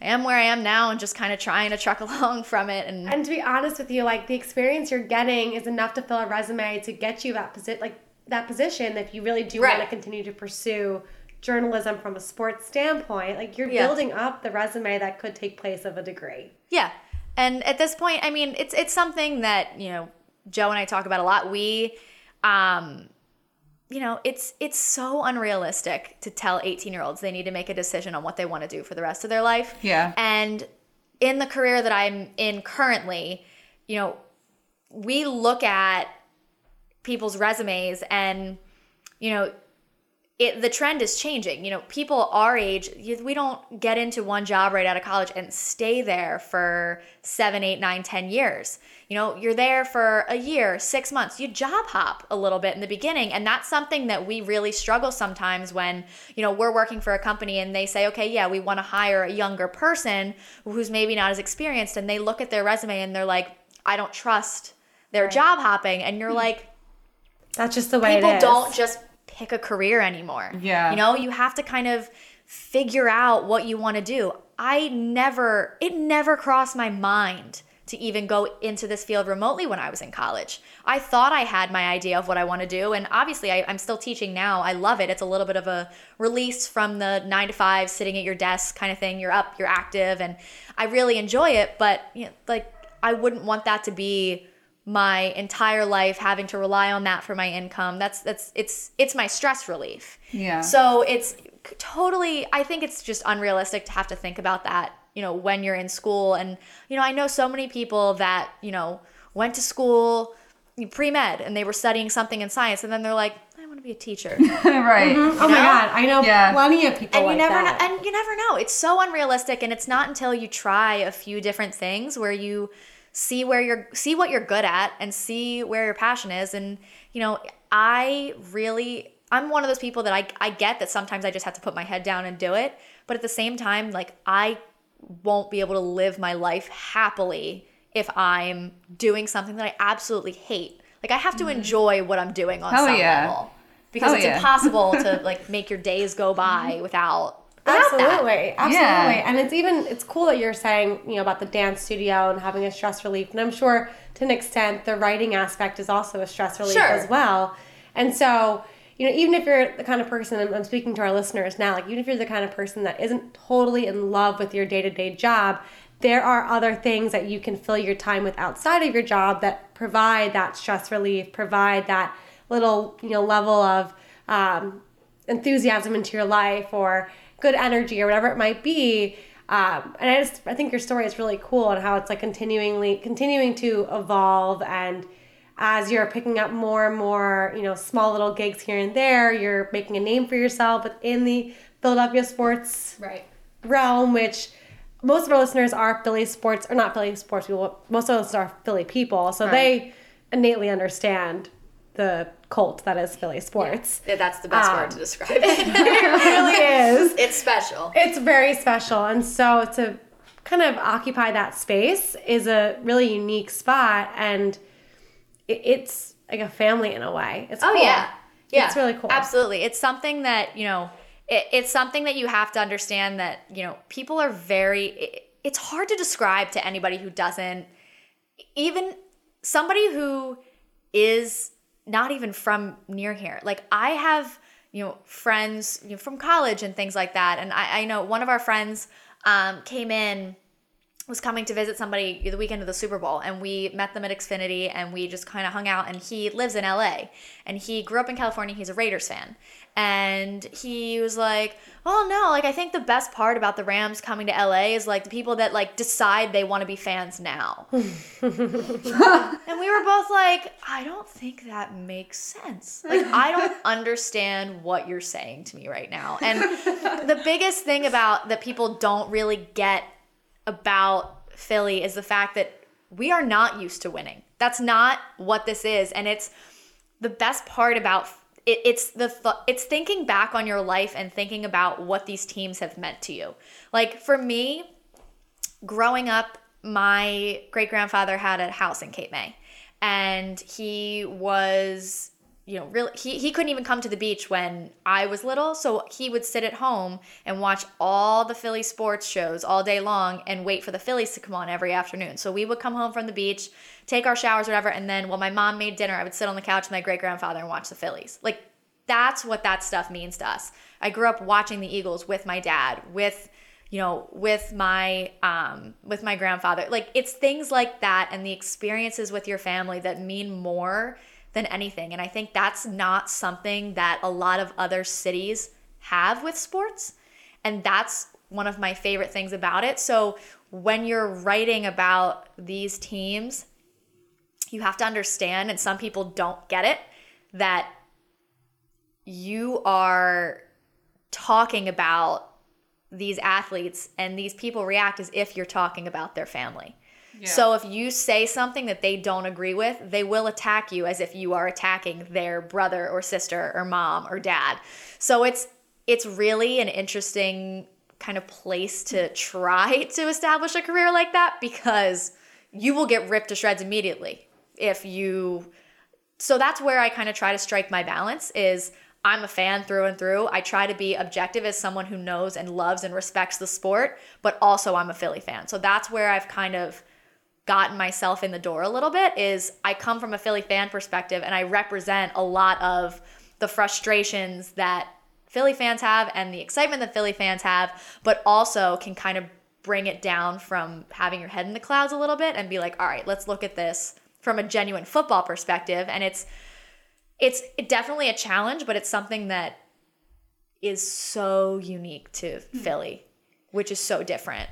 [SPEAKER 4] I am where I am now and just kind of trying to truck *laughs* along from it. And,
[SPEAKER 3] And to be honest with you, like the experience you're getting is enough to fill a resume to get you that position, like that position. If you really do
[SPEAKER 4] Right.
[SPEAKER 3] want to continue to pursue journalism from a sports standpoint, like you're
[SPEAKER 4] Yeah.
[SPEAKER 3] building up the resume that could take place of a degree.
[SPEAKER 4] Yeah. And at this point, I mean, it's it's something that, you know, Joe and I talk about a lot. We um you know, it's it's so unrealistic to tell 18-year-olds they need to make a decision on what they want to do for the rest of their life.
[SPEAKER 2] Yeah.
[SPEAKER 4] And in the career that I'm in currently, you know, we look at people's resumes and you know, it the trend is changing. You know, people our age, we don't get into one job right out of college and stay there for seven, eight, nine, ten years. You know, you're there for a year, six months. You job hop a little bit in the beginning, and that's something that we really struggle sometimes when you know we're working for a company and they say, okay, yeah, we want to hire a younger person who's maybe not as experienced, and they look at their resume and they're like, I don't trust their job hopping, and you're hmm. like
[SPEAKER 3] That's just the way
[SPEAKER 4] people
[SPEAKER 3] it is.
[SPEAKER 4] don't just pick a career anymore.
[SPEAKER 2] Yeah.
[SPEAKER 4] You know, you have to kind of figure out what you want to do. I never, it never crossed my mind to even go into this field remotely when I was in college. I thought I had my idea of what I want to do. And obviously, I, I'm still teaching now. I love it. It's a little bit of a release from the nine to five, sitting at your desk kind of thing. You're up, you're active, and I really enjoy it. But, you know, like, I wouldn't want that to be my entire life having to rely on that for my income that's that's it's it's my stress relief
[SPEAKER 2] Yeah.
[SPEAKER 4] so it's totally i think it's just unrealistic to have to think about that you know when you're in school and you know i know so many people that you know went to school pre-med and they were studying something in science and then they're like i want to be a teacher *laughs*
[SPEAKER 2] right. Mm-hmm.
[SPEAKER 3] Oh my god, I know
[SPEAKER 2] Yeah.
[SPEAKER 3] plenty of people
[SPEAKER 4] and
[SPEAKER 3] like
[SPEAKER 4] you never
[SPEAKER 3] that.
[SPEAKER 4] know, and you never know it's so unrealistic and it's not until you try a few different things where you see where you're see what you're good at and see where your passion is and you know i really i'm one of those people that i, I get that sometimes i just have to put my head down and do it but at the same time like i won't be able to live my life happily if i'm doing something that i absolutely hate like i have to mm-hmm. enjoy what i'm doing on.
[SPEAKER 2] Hell
[SPEAKER 4] some
[SPEAKER 2] yeah.
[SPEAKER 4] level because it's
[SPEAKER 2] yeah.
[SPEAKER 4] impossible to *laughs* like make your days go by without that.
[SPEAKER 3] Absolutely, absolutely.
[SPEAKER 2] Yeah.
[SPEAKER 3] And it's even it's cool that you're saying you know about the dance studio and having a stress relief. And I'm sure to an extent the writing aspect is also a stress relief
[SPEAKER 4] Sure.
[SPEAKER 3] as well. And so you know even if you're the kind of person I'm, I'm speaking to our listeners now, like even if you're the kind of person that isn't totally in love with your day to day job. There are other things that you can fill your time with outside of your job that provide that stress relief, provide that little you know level of um, enthusiasm into your life or good energy or whatever it might be. Um, and I just I think your story is really cool and how it's like continually continuing to evolve and as you're picking up more and more, you know, small little gigs here and there, you're making a name for yourself within the Philadelphia sports
[SPEAKER 4] Right.
[SPEAKER 3] realm, which most of our listeners are Philly sports, or not Philly sports people. Most of us are Philly people, so they innately understand the cult that is Philly sports.
[SPEAKER 4] Yeah, that's the best
[SPEAKER 3] Um,
[SPEAKER 4] word to describe *laughs* it.
[SPEAKER 3] it really is. *laughs*
[SPEAKER 4] it's special.
[SPEAKER 3] It's very special, and so to kind of occupy that space is a really unique spot, and it, it's like a family in a way. It's
[SPEAKER 4] Oh
[SPEAKER 3] cool.
[SPEAKER 4] yeah, yeah,
[SPEAKER 3] It's really cool.
[SPEAKER 4] Absolutely, it's something that you know. It, it's something that you have to understand that you know people are very. It, it's hard to describe to anybody who doesn't even somebody who is not even from near here. Like I have, you know, friends you know, from college and things like that. And I, I know one of our friends um, came in was coming to visit somebody the weekend of the Super Bowl and we met them at Xfinity and we just kind of hung out and he lives in LA and he grew up in California he's a Raiders fan. And he was like oh no like I think the best part about the Rams coming to LA is like the people that like decide they want to be fans now. *laughs* And we were both like I don't think that makes sense. Like I don't *laughs* understand what you're saying to me right now. And the biggest thing about that people don't really get about Philly is the fact that we are not used to winning. That's not what this is, and it's the best part about it, it's the th- it's thinking back on your life and thinking about what these teams have meant to you. Like for me, growing up, my great grandfather had a house in Cape May, and he was you know, really he, he couldn't even come to the beach when I was little. So he would sit at home and watch all the Philly sports shows all day long and wait for the Phillies to come on every afternoon. So we would come home from the beach, take our showers, whatever, and then while my mom made dinner, I would sit on the couch with my great grandfather and watch the Phillies. Like that's what that stuff means to us. I grew up watching the Eagles with my dad, with you know, with my um with my grandfather. Like it's things like that and the experiences with your family that mean more than anything. And I think that's not something that a lot of other cities have with sports. And that's one of my favorite things about it. So when you're writing about these teams, you have to understand, and some people don't get it, that you are talking about these athletes and these people react as if you're talking about their family. So if you say something that they don't agree with, they will attack you as if you are attacking their brother or sister or mom or dad. So it's it's really an interesting kind of place to try to establish a career like that because you will get ripped to shreds immediately if you so that's where I kind of try to strike my balance is I'm a fan through and through. I try to be objective as someone who knows and loves and respects the sport, but also I'm a Philly fan. So that's where I've kind of gotten myself in the door a little bit is I come from a Philly fan perspective and I represent a lot of the frustrations that Philly fans have and the excitement that Philly fans have, but also can kind of bring it down from having your head in the clouds a little bit and be like, all right, let's look at this from a genuine football perspective. And it's it's definitely a challenge, but it's something that is so unique to hmm. Philly, which is so different.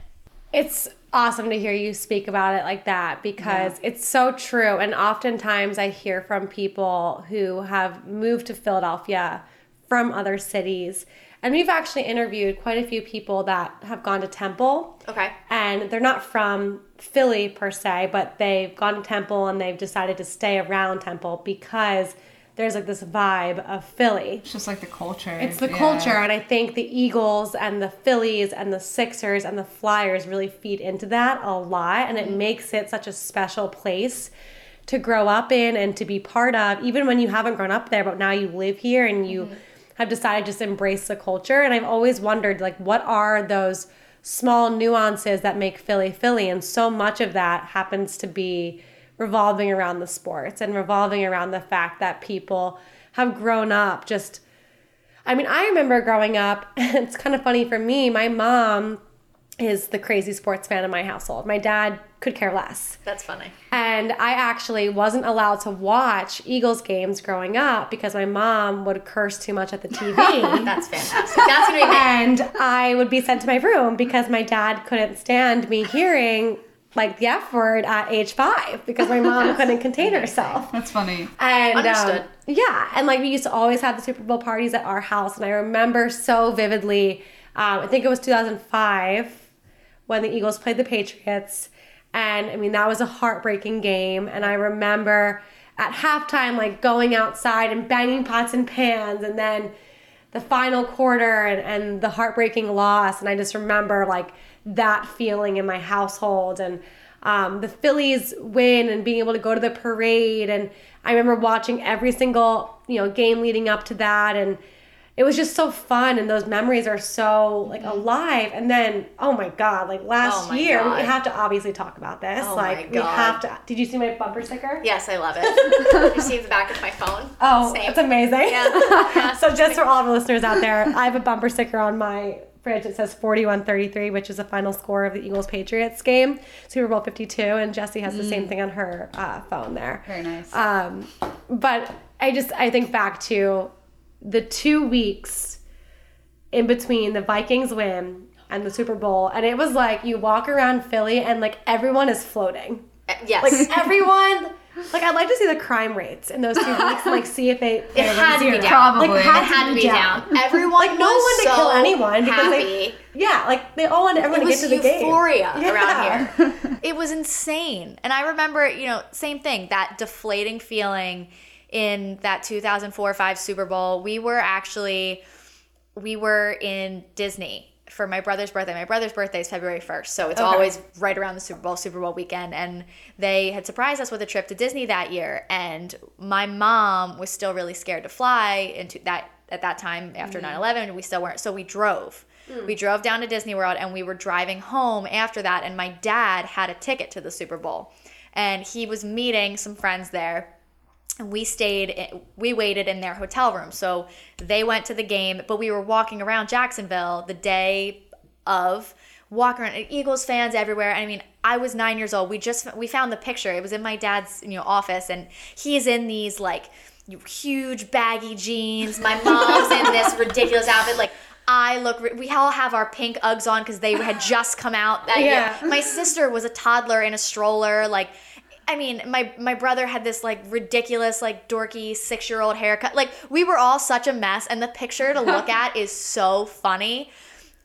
[SPEAKER 3] It's awesome to hear you speak about it like that because yeah. it's so true. And oftentimes I hear from people who have moved to Philadelphia from other cities. And we've actually interviewed quite a few people that have gone to Temple.
[SPEAKER 4] Okay.
[SPEAKER 3] And they're not from Philly per se, but they've gone to Temple and they've decided to stay around Temple because there's like this vibe of Philly.
[SPEAKER 2] It's just like the culture.
[SPEAKER 3] It's the yeah. culture. And I think the Eagles and the Phillies and the Sixers and the Flyers really feed into that a lot. And it mm-hmm. makes it such a special place to grow up in and to be part of, even when you haven't grown up there, but now you live here and you mm-hmm. have decided to just embrace the culture. And I've always wondered, like, what are those small nuances that make Philly Philly? And so much of that happens to be revolving around the sports and revolving around the fact that people have grown up just I mean, I remember growing up, *laughs* it's kind of funny for me, my mom is the crazy sports fan in my household. My dad could care less.
[SPEAKER 4] That's funny.
[SPEAKER 3] And I actually wasn't allowed to watch Eagles games growing up because my mom would curse too much at the *laughs* TV.
[SPEAKER 4] That's fantastic. That's gonna be
[SPEAKER 3] And I would be sent to my room because my dad couldn't stand me hearing like the F word at age five because my mom *laughs* couldn't contain herself.
[SPEAKER 2] That's funny.
[SPEAKER 3] And um,
[SPEAKER 4] Understood.
[SPEAKER 3] Yeah, and like we used to always have the Super Bowl parties at our house, and I remember so vividly. Um, I think it was 2005 when the Eagles played the Patriots, and I mean that was a heartbreaking game. And I remember at halftime, like going outside and banging pots and pans, and then the final quarter and, and the heartbreaking loss. And I just remember like that feeling in my household and um, the Phillies win and being able to go to the parade. And I remember watching every single, you know, game leading up to that. And it was just so fun and those memories are so like alive and then oh my god like last
[SPEAKER 4] Oh
[SPEAKER 3] year we have to obviously talk about this
[SPEAKER 4] Oh my
[SPEAKER 3] like we have to did you see my bumper sticker
[SPEAKER 4] Yes, I love it. *laughs* you see the back of my phone?
[SPEAKER 3] oh
[SPEAKER 4] Same.
[SPEAKER 3] it's amazing
[SPEAKER 4] Yeah. yeah. *laughs*
[SPEAKER 3] so just for all the listeners out there i have a bumper sticker on my fridge that says 41-33 which is the final score of the eagles patriots game super bowl 52 and jesse has the same thing on her uh, phone there
[SPEAKER 2] Very nice.
[SPEAKER 3] um, but I just I think back to the two weeks in between the Vikings win and the Super Bowl, and it was like you walk around Philly and like everyone is floating.
[SPEAKER 4] Yes.
[SPEAKER 3] Like everyone. Like I'd like to see the crime rates in those two weeks, and like see if they.
[SPEAKER 4] it had to be down.
[SPEAKER 2] Probably.
[SPEAKER 3] Like,
[SPEAKER 2] It
[SPEAKER 3] had
[SPEAKER 4] It had to be down. Everyone
[SPEAKER 3] Like no
[SPEAKER 4] was
[SPEAKER 3] one to
[SPEAKER 4] so
[SPEAKER 3] kill anyone because
[SPEAKER 4] happy.
[SPEAKER 3] they. Yeah, like they all wanted everyone to get to the game.
[SPEAKER 4] euphoria
[SPEAKER 3] Yeah.
[SPEAKER 4] around here. *laughs* it was insane. And I remember, you know, same thing, that deflating feeling in that 2004 5 Super Bowl. We were actually we were in Disney for my brother's birthday. My brother's birthday is February 1st, so it's
[SPEAKER 3] Okay.
[SPEAKER 4] always right around the Super Bowl, Super Bowl weekend. And they had surprised us with a trip to Disney that year. And my mom was still really scared to fly into that at that time after mm-hmm. 9-11 we still weren't so we drove mm. we drove down to disney world and we were driving home after that and my dad had a ticket to the super bowl and he was meeting some friends there we stayed eh, we waited in their hotel room so they went to the game but we were walking around jacksonville the day of walking around eagles fans everywhere i mean i was nine years old we just we found the picture it was in my dad's you know office and he's in these like huge baggy jeans my mom's in this ridiculous outfit like I look. We all have our pink Uggs on because they had just come out that
[SPEAKER 3] Yeah.
[SPEAKER 4] year. My sister was a toddler in a stroller. Like, I mean, my my brother had this like ridiculous, like dorky six year old haircut. Like, we were all such a mess, and the picture to look *laughs* at is so funny.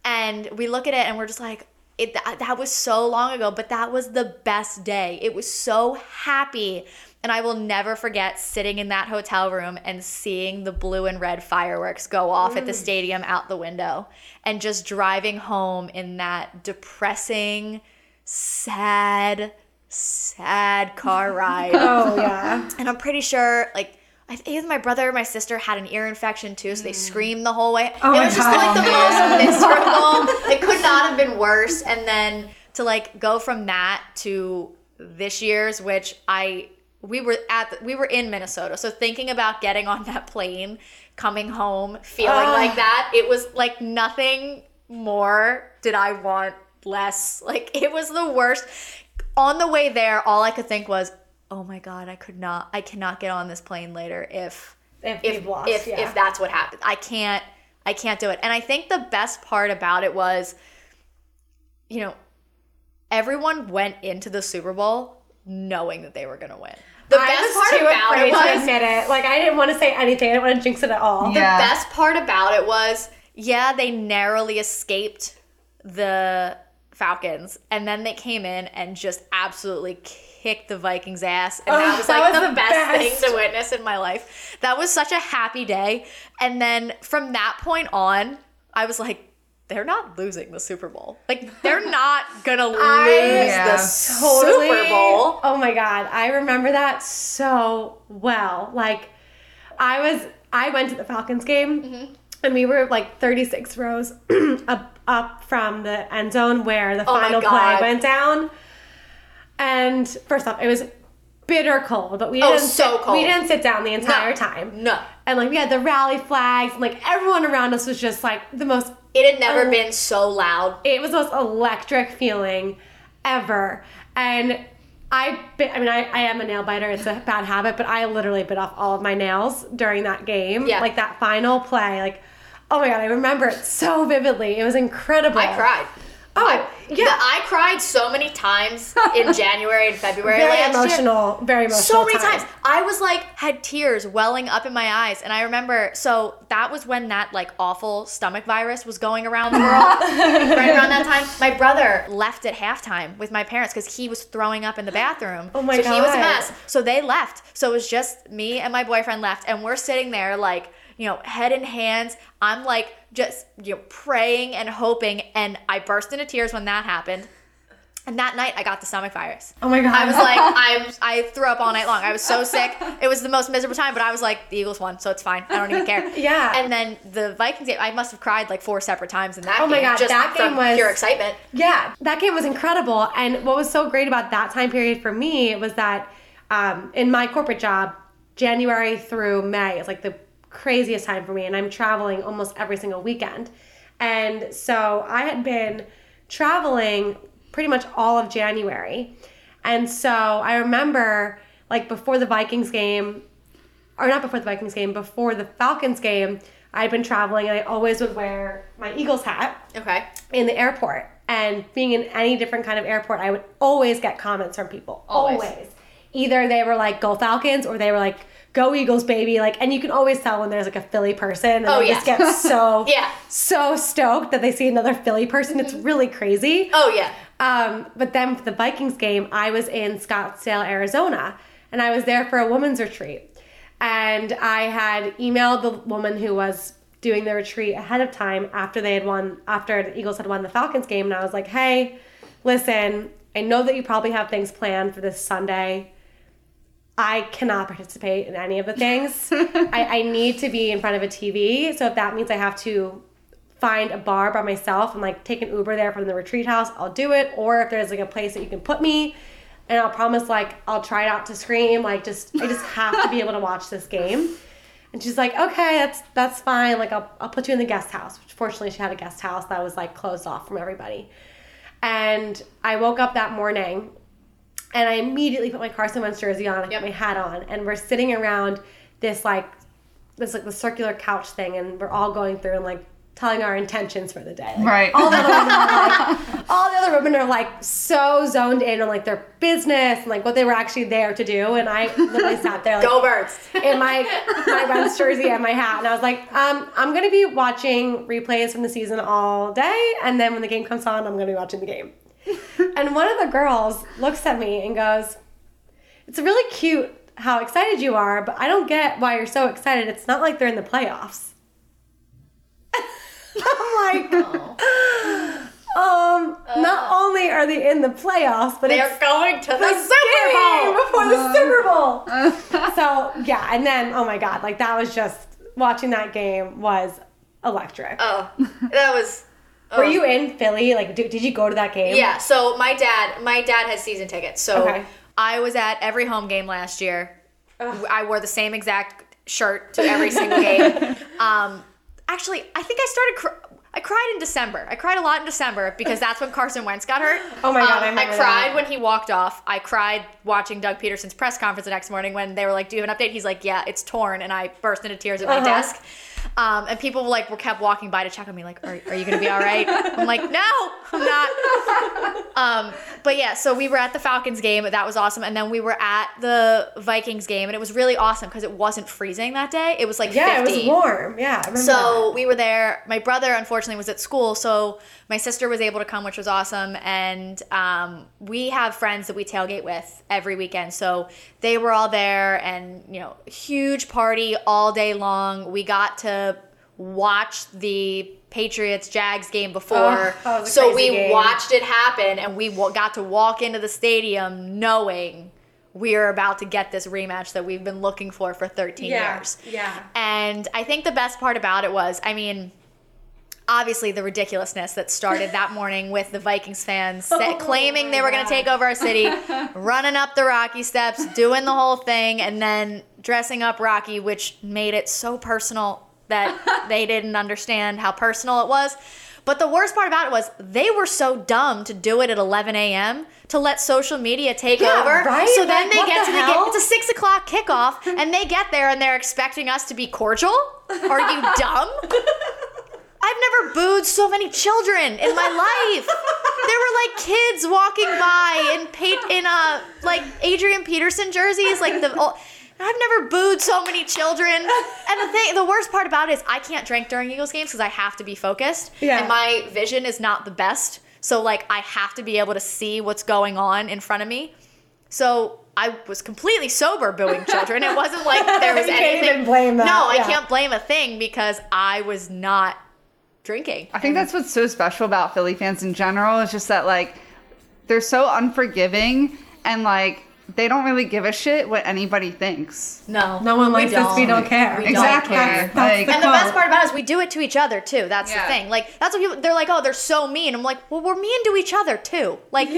[SPEAKER 4] And we look at it, and we're just like, it. That, that was so long ago, but that was the best day. It was so happy. And I will never forget sitting in that hotel room and seeing the blue and red fireworks go off at the mm. stadium out the window and just driving home in that depressing, sad, sad car *laughs* ride.
[SPEAKER 3] Oh yeah.
[SPEAKER 4] And I'm pretty sure, like, I think either my brother or my sister had an ear infection too, so they screamed the whole way.
[SPEAKER 3] Oh
[SPEAKER 4] it
[SPEAKER 3] my
[SPEAKER 4] was just
[SPEAKER 3] God.
[SPEAKER 4] like the
[SPEAKER 2] Oh, *laughs*
[SPEAKER 4] most miserable. it could not have been worse. And then to like go from that to this year's, which I we were at the, we were in Minnesota, so thinking about getting on that plane, coming home, feeling
[SPEAKER 3] Ah.
[SPEAKER 4] like that, it was like nothing more did I want less. Like it was the worst. On the way there, all I could think was, "Oh my god, I could not I cannot get on this plane later if
[SPEAKER 3] If,
[SPEAKER 4] if
[SPEAKER 3] lost,
[SPEAKER 4] if,
[SPEAKER 3] yeah.
[SPEAKER 4] if that's what happened. I can't I can't do it." And I think the best part about it was you know, everyone went into the Super Bowl knowing that they were going to win. The
[SPEAKER 3] I
[SPEAKER 4] best
[SPEAKER 3] was
[SPEAKER 4] part
[SPEAKER 3] too
[SPEAKER 4] about
[SPEAKER 3] afraid
[SPEAKER 4] it
[SPEAKER 3] to
[SPEAKER 4] was
[SPEAKER 3] admit it. Like I didn't want to say anything. I didn't want to jinx it at all.
[SPEAKER 2] Yeah.
[SPEAKER 4] the best part about it was yeah they narrowly escaped the falcons and then they came in and just absolutely kicked the vikings ass and that
[SPEAKER 3] Ugh,
[SPEAKER 4] was
[SPEAKER 3] that
[SPEAKER 4] like
[SPEAKER 3] was
[SPEAKER 4] the,
[SPEAKER 3] the
[SPEAKER 4] best,
[SPEAKER 3] best.
[SPEAKER 4] thing to witness in my life that was such a happy day and then from that point on i was like they're not losing the super bowl like they're *laughs* not gonna lose
[SPEAKER 2] Yeah.
[SPEAKER 4] the super bowl
[SPEAKER 3] Oh my god, I remember that so well. Like I was I went to the Falcons game
[SPEAKER 4] Mm-hmm.
[SPEAKER 3] and we were like 36 rows *clears throat* up up from the end zone where the
[SPEAKER 4] Oh
[SPEAKER 3] final play went down. And first off, it was bitter cold, but we
[SPEAKER 4] Oh,
[SPEAKER 3] didn't
[SPEAKER 4] so
[SPEAKER 3] sit,
[SPEAKER 4] cold.
[SPEAKER 3] we didn't sit down the entire
[SPEAKER 4] No.
[SPEAKER 3] time.
[SPEAKER 4] no
[SPEAKER 3] And like we had the rally flags, and like everyone around us was just like the most
[SPEAKER 4] it had never
[SPEAKER 3] Oh.
[SPEAKER 4] been so loud
[SPEAKER 3] it was the most electric feeling ever. And I bit, I mean, I, I am a nail biter. It's a bad habit, but I literally bit off all of my nails during that game.
[SPEAKER 4] Yeah.
[SPEAKER 3] Like that final play. Like, oh my God, I remember it so vividly. It was incredible.
[SPEAKER 4] i cried
[SPEAKER 3] Oh,
[SPEAKER 4] I,
[SPEAKER 3] yeah.
[SPEAKER 4] the- I cried so many times in *laughs* January and February
[SPEAKER 3] very
[SPEAKER 4] last year.
[SPEAKER 3] emotional. Very emotional.
[SPEAKER 4] So many
[SPEAKER 3] time.
[SPEAKER 4] times. I was like, had tears welling up in my eyes. And I remember, so that was when that like awful stomach virus was going around the world. *laughs* right around that time. My brother left at halftime with my parents because he was throwing up in the *gasps* bathroom.
[SPEAKER 3] Oh my
[SPEAKER 4] so he was a mess. So they left. So it was just me and my boyfriend left. And we're sitting there like, you know, head in hands. I'm like just, you know, praying and hoping. And I burst into tears when that happened. And that night, I got the stomach virus.
[SPEAKER 3] Oh my god.
[SPEAKER 4] I was like, *laughs* I I threw up all night long. I was so sick. It was the most miserable time, but I was like, the Eagles won, so it's fine. I don't even care. *laughs*
[SPEAKER 3] Yeah.
[SPEAKER 4] And then the Vikings game, I must have cried like four separate times in that.
[SPEAKER 3] Oh my
[SPEAKER 4] game,
[SPEAKER 3] God,
[SPEAKER 4] just
[SPEAKER 3] that game was-
[SPEAKER 4] pure excitement.
[SPEAKER 3] Yeah, that game was incredible. And what was so great about that time period for me was that um, in my corporate job, January through May is like the craziest time for me, and I'm traveling almost every single weekend. And so I had been traveling pretty much all of January. And so I remember, like, before the Vikings game, or not before the Vikings game, before the Falcons game, I'd been traveling and I always would wear my Eagles hat
[SPEAKER 4] Okay.
[SPEAKER 3] in the airport and being in any different kind of airport, I would always get comments from people.
[SPEAKER 4] Always.
[SPEAKER 3] Always. Either they were like, go Falcons, or they were like, go Eagles, baby. Like, and you can always tell when there's like a Philly person and
[SPEAKER 4] Oh,
[SPEAKER 3] they
[SPEAKER 4] yeah.
[SPEAKER 3] just get so, *laughs*
[SPEAKER 4] Yeah.
[SPEAKER 3] so stoked that they see another Philly person. It's really crazy.
[SPEAKER 4] Oh yeah.
[SPEAKER 3] Um, but then for the Vikings game, I was in Scottsdale, Arizona, and I was there for a women's retreat. And I had emailed the woman who was doing the retreat ahead of time after they had won, after the Eagles had won the Falcons game. And I was like, hey, listen, I know that you probably have things planned for this Sunday. I cannot participate in any of the *laughs* things. I, I need to be in front of a TV. So if that means I have to find a bar by myself and like take an Uber there from the retreat house, I'll do it. Or if there's like a place that you can put me, and I'll promise like I'll try not to scream. Like just I just have to be able to watch this game. And she's like, okay, that's that's fine. Like I'll I'll put you in the guest house. Which fortunately she had a guest house that was like closed off from everybody. And I woke up that morning and I immediately put my Carson Wentz jersey on, I
[SPEAKER 4] Yep.
[SPEAKER 3] put my hat on, and we're sitting around this like this like the circular couch thing, and we're all going through and like telling our intentions for the day. Like,
[SPEAKER 2] Right.
[SPEAKER 3] All the other women are like, *laughs* all the other women are like so zoned in on like their business and like what they were actually there to do, and I literally sat there like
[SPEAKER 4] Go birds.
[SPEAKER 3] in my my Reds jersey and my hat, and I was like, um, I'm gonna be watching replays from the season all day, and then when the game comes on, I'm gonna be watching the game. *laughs* and one of the girls looks at me and goes, "It's really cute how excited you are, but I don't get why you're so excited. It's not like they're in the playoffs." *laughs* I'm like, *laughs* um, not only are they in the playoffs, but
[SPEAKER 4] They're going to the
[SPEAKER 3] the
[SPEAKER 4] Super Bowl.
[SPEAKER 3] before the Super Bowl. so yeah, and then oh my god, like that was just watching that game was electric.
[SPEAKER 4] Oh, that was.
[SPEAKER 3] Were you in Philly? Like, did, did you go to that game?
[SPEAKER 4] Yeah. So my dad, my dad has season tickets. So
[SPEAKER 3] Okay.
[SPEAKER 4] I was at every home game last year. I wore the same exact shirt to every single game. *laughs* Um, actually, I think I started. Cr- I cried in December. I cried a lot in December because that's when Carson Wentz got hurt.
[SPEAKER 3] Oh my God, I
[SPEAKER 4] Um,
[SPEAKER 3] remember
[SPEAKER 4] cried
[SPEAKER 3] that.
[SPEAKER 4] when he walked off. I cried watching Doug Pederson's press conference the next morning when they were like, "Do you have an update?" He's like, "Yeah, it's torn," and I burst into tears at my
[SPEAKER 3] Uh-huh.
[SPEAKER 4] desk. Um, and people like were kept walking by to check on me, like, "Are, are you gonna be all right?" I'm like, "No, I'm not." Um, but yeah, so we were at the Falcons game. That was awesome. And then we were at the Vikings game, and it was really awesome because it wasn't freezing that day. It was like
[SPEAKER 3] yeah,
[SPEAKER 4] 50.
[SPEAKER 3] it was warm. Yeah,
[SPEAKER 4] So we were there. My brother, unfortunately, was at school, so my sister was able to come, which was awesome. And um, we have friends that we tailgate with every weekend, so they were all there, and you know, huge party all day long. We got to watch the Patriots Jags game before,
[SPEAKER 3] Oh, that was a
[SPEAKER 4] so we
[SPEAKER 3] game.
[SPEAKER 4] watched it happen, and we got to walk into the stadium knowing. We are about to get this rematch that we've been looking for for 13
[SPEAKER 3] Yeah,
[SPEAKER 4] years.
[SPEAKER 3] yeah.
[SPEAKER 4] And I think the best part about it was, I mean, obviously the ridiculousness that started that *laughs* morning with the Vikings fans
[SPEAKER 3] Oh
[SPEAKER 4] claiming they were going to take over our city, *laughs* running up the Rocky steps, doing the whole thing, and then dressing up Rocky, which made it so personal that *laughs* they didn't understand how personal it was. But the worst part about it was they were so dumb to do it at 11 a.m. to let social media take
[SPEAKER 3] Yeah,
[SPEAKER 4] over.
[SPEAKER 3] right?
[SPEAKER 4] So then
[SPEAKER 3] Like,
[SPEAKER 4] they get
[SPEAKER 3] the
[SPEAKER 4] to the game. It's a six o'clock kickoff, *laughs* and they get there and they're expecting us to be cordial. Are you dumb? *laughs* I've never booed so many children in my life. There were like kids walking by in pa- in uh like Adrian Peterson jerseys, like the. I've never booed so many children. And the thing, the worst part about it is I can't drink during Eagles games because I have to be focused.
[SPEAKER 3] Yeah.
[SPEAKER 4] And my vision is not the best. So like I have to be able to see what's going on in front of me. So I was completely sober booing *laughs* children. It wasn't like there was
[SPEAKER 3] You can't
[SPEAKER 4] anything.
[SPEAKER 3] even blame that,
[SPEAKER 4] No, I can't blame a thing because I was not drinking.
[SPEAKER 2] I think that's what's so special about Philly fans in general. Is just that like they're so unforgiving and like they don't really give a shit what anybody thinks.
[SPEAKER 4] No,
[SPEAKER 3] No one
[SPEAKER 4] we
[SPEAKER 3] likes us, we don't care.
[SPEAKER 4] We don't
[SPEAKER 2] Exactly.
[SPEAKER 4] care.
[SPEAKER 3] That's
[SPEAKER 2] Like-
[SPEAKER 3] the
[SPEAKER 4] And the best part about it is we do it to each other too. That's
[SPEAKER 2] Yeah.
[SPEAKER 4] the thing. Like that's what people they're like, oh, they're so mean. I'm like, well, we're mean to each other too. Like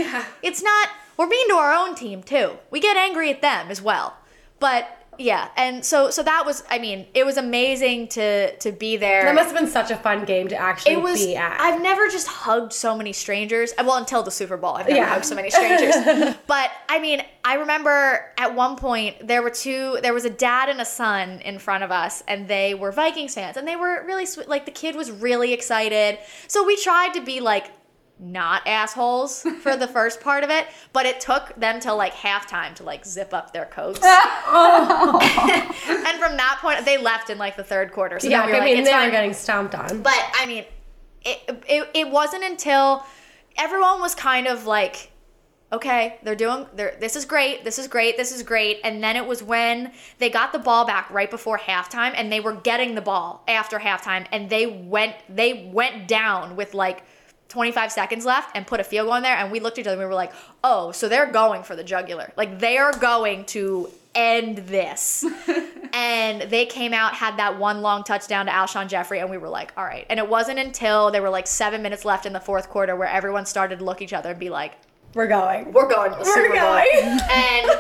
[SPEAKER 4] it's not we're mean to our own team too. We get angry at them as well. But yeah, and so so that was I mean, it was amazing to to be there.
[SPEAKER 3] That must have been such a fun game to actually
[SPEAKER 4] it was
[SPEAKER 3] be at.
[SPEAKER 4] I've never just hugged so many strangers. uh, Well, until the Super Bowl, I've never
[SPEAKER 3] Yeah.
[SPEAKER 4] hugged so many strangers. *laughs* but I mean, I remember at one point there were two. There was a dad and a son in front of us, and they were Vikings fans, and they were really sweet. Like the kid was really excited. So we tried to be like not assholes for the *laughs* first part of it, but it took them till like halftime to like zip up their coats. *laughs* Oh. *laughs* and from that point, they left in like the third quarter. So
[SPEAKER 3] yeah,
[SPEAKER 4] then we were
[SPEAKER 3] I
[SPEAKER 4] like,
[SPEAKER 3] mean,
[SPEAKER 4] it's
[SPEAKER 3] they
[SPEAKER 4] fine.
[SPEAKER 3] were getting stomped on.
[SPEAKER 4] But I mean, it, it, it wasn't until everyone was kind of like, okay, they're doing, they're, this is great, this is great, this is great. And then it was when they got the ball back right before halftime and they were getting the ball after halftime and they went, they went down with like 25 seconds left and put a field goal in there. And we looked at each other and we were like, oh, so they're going for the jugular. Like they are going to end this. *laughs* and they came out, had that one long touchdown to Alshon Jeffery, and we were like, all right. And it wasn't until there were like seven minutes left in the fourth quarter where everyone started to look at each other and be like,
[SPEAKER 3] we're going.
[SPEAKER 4] we're going to the Super Bowl.
[SPEAKER 3] going.
[SPEAKER 4] and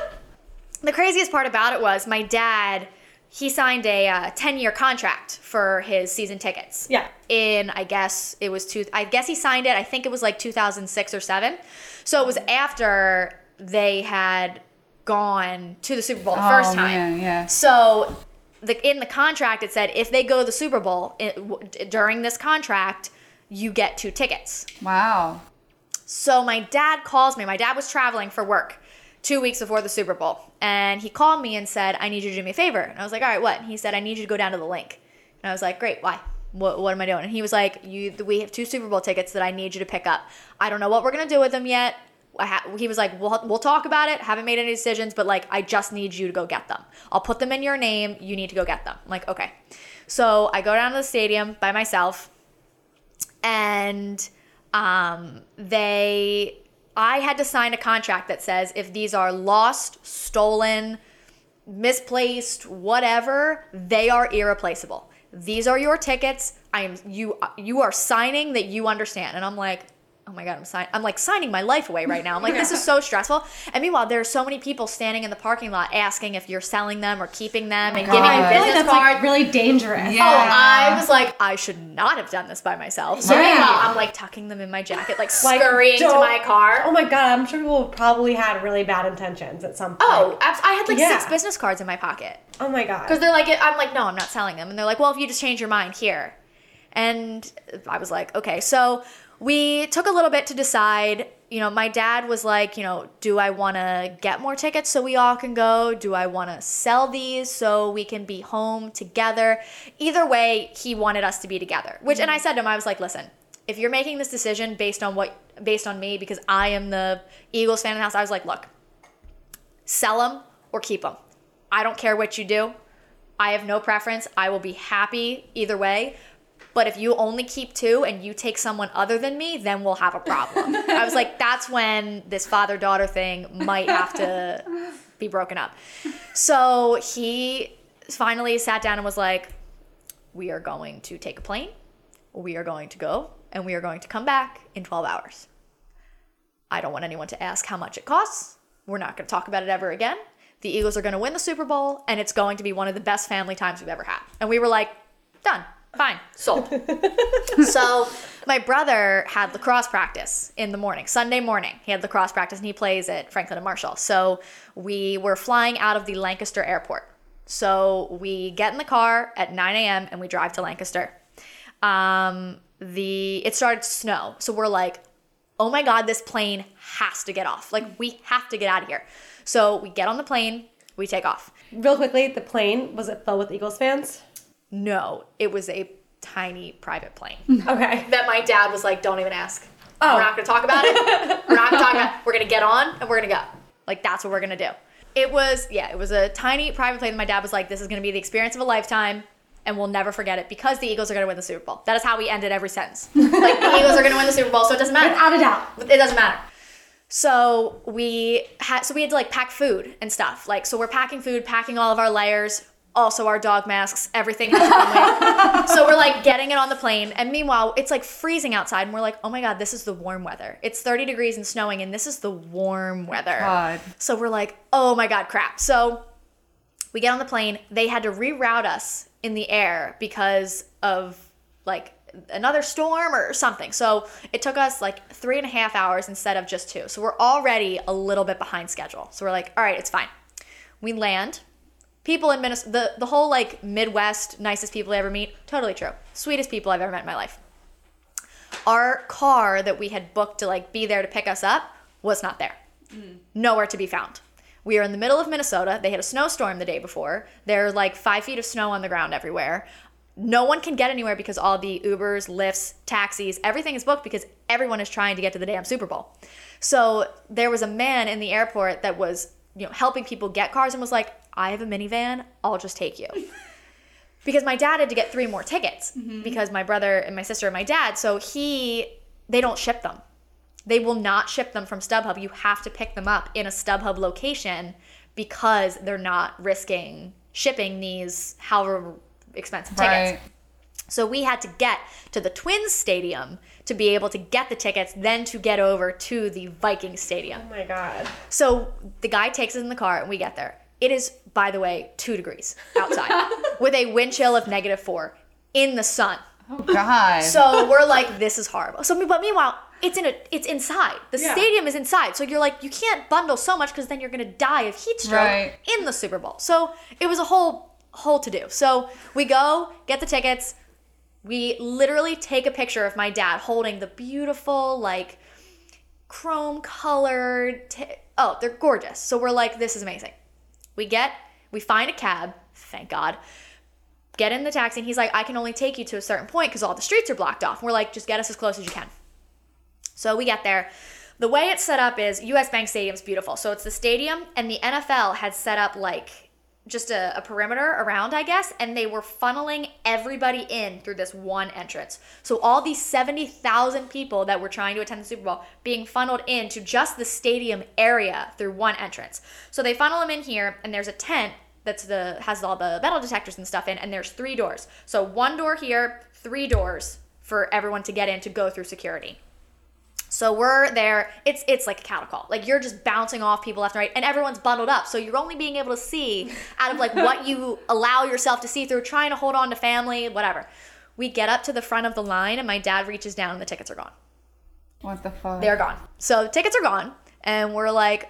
[SPEAKER 4] the craziest part about it was my dad, he signed a uh, 10 year contract for his season tickets.
[SPEAKER 3] Yeah.
[SPEAKER 4] In, I guess it was two, I guess he signed it, I think it was like 2006 or 7. So it was after they had gone to the Super Bowl the first time.
[SPEAKER 2] man, yeah.
[SPEAKER 4] So the, in the contract, it said if they go to the Super Bowl it, w- during this contract, you get two tickets.
[SPEAKER 2] Wow.
[SPEAKER 4] So my dad calls me. My dad was traveling for work two weeks before the Super Bowl. And he called me and said, I need you to do me a favor. And I was like, all right, what? And he said, I need you to go down to the Linc. And I was like, great, why? What, what am I doing? And he was like, you, we have two Super Bowl tickets that I need you to pick up. I don't know what we're going to do with them yet. Ha- he was like, we'll, we'll talk about it. Haven't made any decisions, but like, I just need you to go get them. I'll put them in your name. You need to go get them. I'm like, okay. So I go down to the stadium by myself and um, they i had to sign a contract that says if these are lost stolen misplaced whatever they are irreplaceable. These are your tickets. I am you you are signing that you understand. And i'm like oh my god i'm signing i'm like signing my life away right now i'm like this is *laughs* so stressful and meanwhile there are so many people standing in the parking lot asking if you're selling them or keeping them oh and giving
[SPEAKER 2] God.
[SPEAKER 4] you
[SPEAKER 2] I
[SPEAKER 3] I feel like
[SPEAKER 4] business
[SPEAKER 3] that's
[SPEAKER 4] cards
[SPEAKER 3] like really dangerous.
[SPEAKER 2] Yeah.
[SPEAKER 4] Oh, I was like, I should not have done this by myself. So
[SPEAKER 2] Yeah.
[SPEAKER 4] meanwhile, I'm like tucking them in my jacket, like,
[SPEAKER 3] Like,
[SPEAKER 4] scurrying to my car.
[SPEAKER 3] Oh my god, I'm sure people probably had really bad intentions at some oh, point.
[SPEAKER 4] Oh, I had like
[SPEAKER 3] Yeah.
[SPEAKER 4] six business cards in my pocket.
[SPEAKER 3] oh my god.
[SPEAKER 4] Because they're like, I'm like, no, I'm not selling them. And they're like, well, if you just change your mind here. And I was like, okay. So we took a little bit to decide. You know, my dad was like, you know, do I want to get more tickets so we all can go? Do I want to sell these so we can be home together? Either way, he wanted us to be together. Which, and I mm. said to him, I was like, listen, if you're making this decision based on what, based on me, because I am the Eagles fan in the house, I was like, look, sell them or keep them. I don't care what you do. I have no preference. I will be happy either way. But if you only keep two and you take someone other than me, then we'll have a problem. I was like, that's when this father daughter thing might have to *laughs* be broken up. So he finally sat down and was like, we are going to take a plane. We are going to go and we are going to come back in 12 hours. I don't want anyone to ask how much it costs. We're not going to talk about it ever again. The Eagles are going to win the Super Bowl, and it's going to be one of the best family times we've ever had. And we were like, done, fine, sold. *laughs* so my brother had lacrosse practice in the morning, Sunday morning. He had lacrosse practice, and he plays at Franklin and Marshall. So we were flying out of the Lancaster airport. So we get in the car at 9 a.m. and we drive to Lancaster. Um, the it started to snow, so we're like, oh my god, this plane has to get off. Like we have to get out of here. So we get on the plane, we take off.
[SPEAKER 3] Real quickly, the plane was it filled with Eagles fans?
[SPEAKER 4] No, it was a tiny private plane *laughs*
[SPEAKER 3] Okay.
[SPEAKER 4] that my dad was like, don't even ask.
[SPEAKER 3] Oh.
[SPEAKER 4] We're not gonna talk about it. *laughs* we're not gonna talk about it. We're gonna get on and we're gonna go. Like that's what we're gonna do. It was yeah, it was a tiny private plane. that My dad was like, this is gonna be the experience of a lifetime. And we'll never forget it because the Eagles are to win the Super Bowl. That is how we ended every sentence. *laughs* Like the Eagles are to win the Super Bowl, so it doesn't matter.
[SPEAKER 3] Without a doubt.
[SPEAKER 4] It doesn't matter. So we had so we had to like pack food and stuff. Like so we're packing food, packing all of our layers, also our dog masks, everything has to come with. *laughs* So we're like getting it on the plane, and meanwhile it's like freezing outside, and we're like, oh my god, this is the warm weather. It's 30 degrees and snowing, and this is the warm weather.
[SPEAKER 2] God.
[SPEAKER 4] So we're like, oh my god, crap. So we get on the plane. They had to reroute us in the air because of like another storm or something. So it took us like three and a half hours instead of just two. So we're already a little bit behind schedule. So we're like, all right, it's fine. We land. People in Minnesota, the, the whole like Midwest, nicest people I ever meet, totally true. Sweetest people I've ever met in my life. Our car that we had booked to like be there to pick us up was not there. Hmm. Nowhere to be found. We are in the middle of Minnesota. They had a snowstorm the day before. There are like five feet of snow on the ground everywhere. No one can get anywhere because all the Ubers, Lyfts, taxis, everything is booked because everyone is trying to get to the damn Super Bowl. So there was a man in the airport that was, you know, helping people get cars and was like, "I have a minivan. I'll just take you." *laughs* because my dad had to get three more tickets mm-hmm. because my brother and my sister and my dad. So he, they don't ship them. They will not ship them from StubHub. You have to pick them up in a StubHub location because they're not risking shipping these however expensive tickets.
[SPEAKER 2] Right.
[SPEAKER 4] So we had to get to the Twins Stadium to be able to get the tickets, then to get over to the Viking Stadium.
[SPEAKER 3] Oh my god.
[SPEAKER 4] So the guy takes us in the car and we get there. It is, by the way, two degrees outside *laughs* with a wind chill of negative four in the sun.
[SPEAKER 2] Oh God.
[SPEAKER 4] So we're like, this is horrible. So, but meanwhile, it's in a, it's inside. The
[SPEAKER 3] Yeah.
[SPEAKER 4] stadium is inside. So you're like, you can't bundle so much because then you're gonna die of heat stroke
[SPEAKER 2] Right.
[SPEAKER 4] in the Super Bowl. So it was a whole, whole to do. So we go get the tickets. We literally take a picture of my dad holding the beautiful, like, chrome colored. T- oh, they're gorgeous. So we're like, this is amazing. We get, we find a cab, thank God. Get in the taxi, and he's like, I can only take you to a certain point because all the streets are blocked off. And we're like, just get us as close as you can. So we get there. The way it's set up is US Bank Stadium's beautiful. So it's the stadium, and the NFL had set up like just a, a perimeter around, I guess, and they were funneling everybody in through this one entrance. So all these 70,000 people that were trying to attend the Super Bowl being funneled into just the stadium area through one entrance. So they funnel them in here, and there's a tent that's the has all the metal detectors and stuff in, and there's three doors. So one door here, three doors for everyone to get in to go through security. So we're there. It's it's like a cattle call. Like you're just bouncing off people left and right, and everyone's bundled up. So you're only being able to see out of like *laughs* what you allow yourself to see through trying to hold on to family, whatever. We get up to the front of the line, and my dad reaches down, and the tickets are gone.
[SPEAKER 2] what the fuck?
[SPEAKER 4] They're gone. So tickets are gone, and we're like,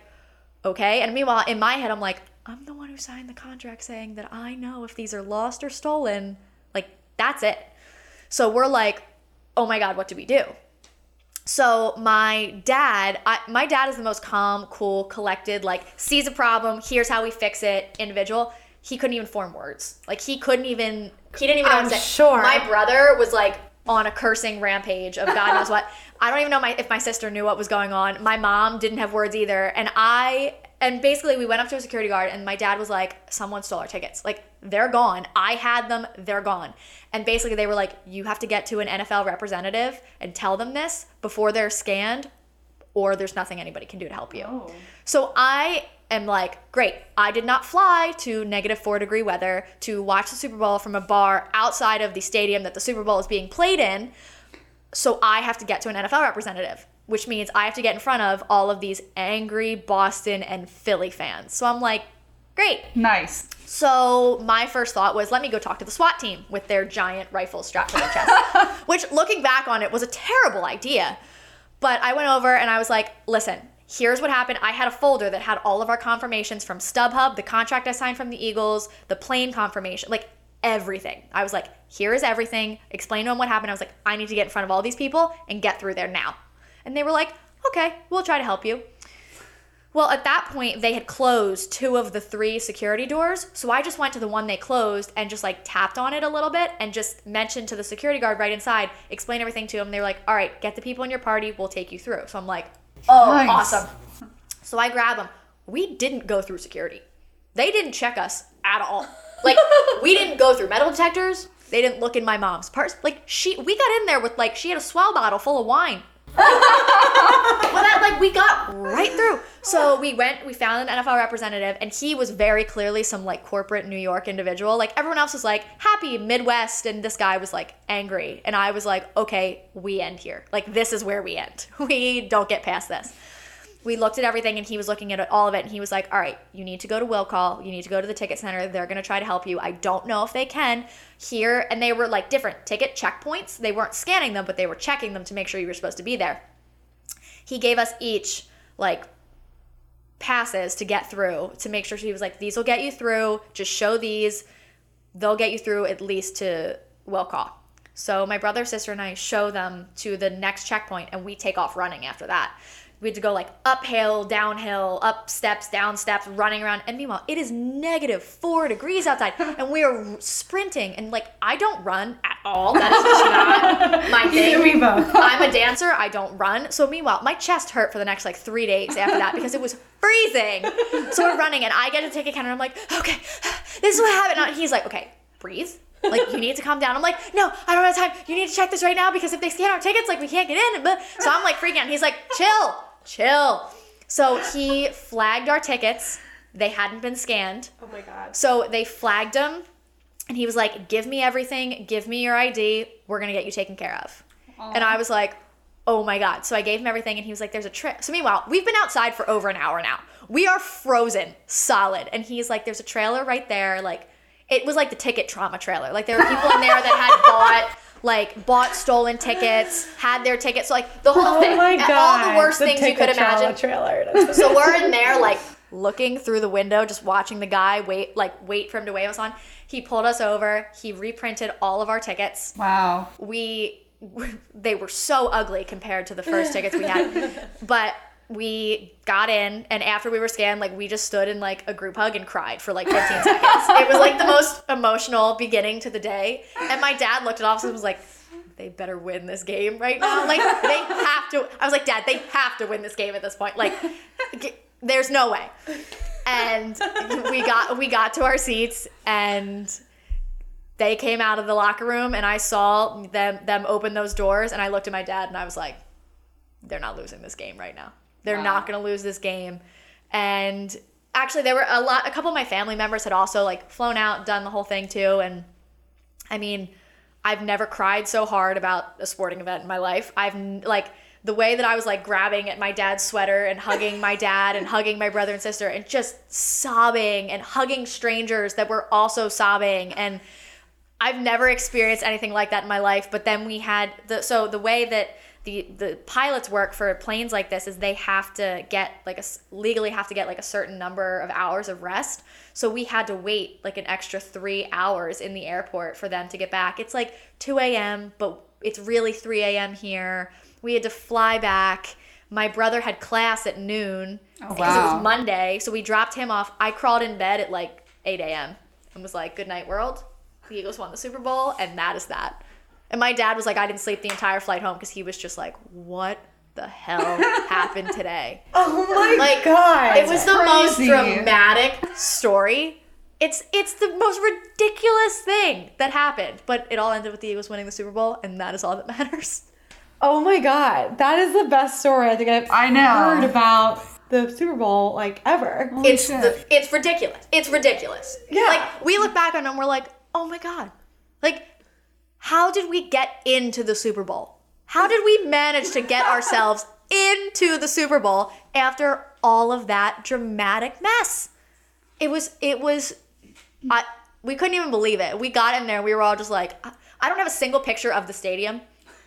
[SPEAKER 4] okay. And meanwhile, in my head, I'm like, I'm the one who signed the contract saying that I know if these are lost or stolen. Like that's it. So we're like, oh my god, what do we do? So my dad, I, my dad is the most calm, cool, collected. Like sees a problem, here's how we fix it. Individual. He couldn't even form words. Like he couldn't even. He didn't even know
[SPEAKER 3] I'm
[SPEAKER 4] to say.
[SPEAKER 3] sure.
[SPEAKER 4] My brother was like on a cursing rampage of God knows what. *laughs* I don't even know my, if my sister knew what was going on. My mom didn't have words either, and I. And basically, we went up to a security guard, and my dad was like, "Someone stole our tickets. Like they're gone. I had them. They're gone." And basically, they were like, "You have to get to an NFL representative and tell them this before they're scanned, or there's nothing anybody can do to help you." Oh. So I am like, great. I did not fly to negative four degree weather to watch the Super Bowl from a bar outside of the stadium that the Super Bowl is being played in. So I have to get to an NFL representative, which means I have to get in front of all of these angry Boston and Philly fans. So I'm like, great.
[SPEAKER 2] Nice.
[SPEAKER 4] So my first thought was, let me go talk to the SWAT team with their giant rifles strapped to their chest. *laughs* Which, looking back on it, was a terrible idea. But I went over and I was like, listen, here's what happened. I had a folder that had all of our confirmations from StubHub, the contract I signed from the Eagles, the plane confirmation, like everything. I was like, here is everything. Explain to them what happened. I was like, I need to get in front of all these people and get through there now. And they were like, okay, we'll try to help you. Well, at that point, they had closed two of the three security doors. So I just went to the one they closed and just like tapped on it a little bit and just mentioned to the security guard right inside, explain everything to him. They were like, all right, get the people in your party. We'll take you through. So I'm like, oh,
[SPEAKER 2] Nice.
[SPEAKER 4] awesome. So I grab them. We didn't go through security. They didn't check us at all. Like, *laughs* we didn't go through metal detectors. They didn't look in my mom's purse. Like, she, we got in there with like, she had a S'well bottle full of wine. Well, that like we got right through. So we went, we found an NFL representative, and he was very clearly some like corporate New York individual. Like everyone else was like happy Midwest, and this guy was like angry, and I was like, okay, we end here. Like this is where we end. *laughs* We don't get past this. We looked at everything, and he was looking at all of it, and he was like, all right, you need to go to will call. You need to go to the ticket center. They're gonna try to help you. I don't know if they can here, and they were like different ticket checkpoints. They weren't scanning them, but they were checking them to make sure you were supposed to be there he gave us each like passes to get through to make sure he was like these will get you through just show these they'll get you through at least to will call so my brother sister and i show them to the next checkpoint and we take off running after that we had to go like uphill downhill up steps down steps running around and meanwhile it is negative four degrees outside *laughs* and we are sprinting and like i don't run at all that is just not *laughs* my thing
[SPEAKER 3] We both. *laughs*
[SPEAKER 4] I'm a dancer. I don't run. So meanwhile, my chest hurt for the next like three days after that because it was freezing. So we're running, and I get to take a counter. And I'm like, okay, *sighs* this is what happened. And he's like, okay, breathe. Like you need to calm down. I'm like, no, I don't have time. You need to check this right now because if they scan our tickets, like we can't get in. But so I'm like freaking out. He's like, chill, chill. So he flagged our tickets. They hadn't been scanned.
[SPEAKER 3] Oh my god.
[SPEAKER 4] So they flagged him, and he was like, "Give me everything. Give me your ID. We're gonna get you taken care of." And I was like, "Oh my god!" So I gave him everything, and he was like, "There's a trip." So meanwhile, we've been outside for over an hour now. We are frozen, solid, and he's like, "There's a trailer right there." Like, it was like the ticket trauma trailer. Like there were people in there that had bought. Like bought stolen tickets, had their tickets, so like the whole
[SPEAKER 3] Oh
[SPEAKER 4] thing,
[SPEAKER 3] my
[SPEAKER 4] all the worst things you could imagine.
[SPEAKER 3] Trailer.
[SPEAKER 4] So we're in there like looking through the window, just watching the guy wait, like wait for him to wave us on. He pulled us over. He reprinted all of our tickets.
[SPEAKER 2] Wow.
[SPEAKER 4] We, *laughs* they were so ugly compared to the first tickets we had, *laughs* but we got in and after we were scanned like we just stood in like a group hug and cried for like 15 *laughs* seconds. It was like the most emotional beginning to the day. And my dad looked at us and was like they better win this game right now. Like they have to i was like dad they have to win this game at this point. Like there's no way. And we got we got to our seats and they came out of the locker room and I saw them them open those doors and I looked at my dad and I was like they're not losing this game right now. They're not going to lose this game. And actually there were a lot a couple of my family members had also like flown out, done the whole thing too and I mean, I've never cried so hard about a sporting event in my life. I've like the way that I was like grabbing at my dad's sweater and hugging my dad and hugging my brother and sister and just sobbing and hugging strangers that were also sobbing and I've never experienced anything like that in my life. But then we had the so the way that the the pilots work for planes like this is they have to get like a legally have to get like a certain number of hours of rest. So we had to wait like an extra three hours in the airport for them to get back. It's like 2 a.m., but it's really 3 a.m. here. We had to fly back. My brother had class at noon
[SPEAKER 2] Oh,
[SPEAKER 4] because it was Monday. So we dropped him off. I crawled in bed at like 8 a.m. and was like, "Good night, world." The Eagles won the Super Bowl, and that is that. And my dad was like, I didn't sleep the entire flight home because he was just like, "What the hell *laughs* happened today?"
[SPEAKER 3] Oh my
[SPEAKER 4] Like,
[SPEAKER 3] god.
[SPEAKER 4] It was the most dramatic story. It's it's the most ridiculous thing that happened, but it all ended with the Eagles winning the Super Bowl, and that is all that *laughs* matters.
[SPEAKER 3] Oh my god. That is the best story I think I've
[SPEAKER 2] I know.
[SPEAKER 3] heard about the Super Bowl like ever.
[SPEAKER 4] it's the, it's ridiculous. It's ridiculous.
[SPEAKER 3] Yeah.
[SPEAKER 4] Like we look back on it and we're like, oh my god, like how did we get into the Super Bowl? How did we manage to get ourselves into the Super Bowl after all of that dramatic mess? It was it was I we couldn't even believe it. We got in there, we were all just like I- don't have a single picture of the stadium.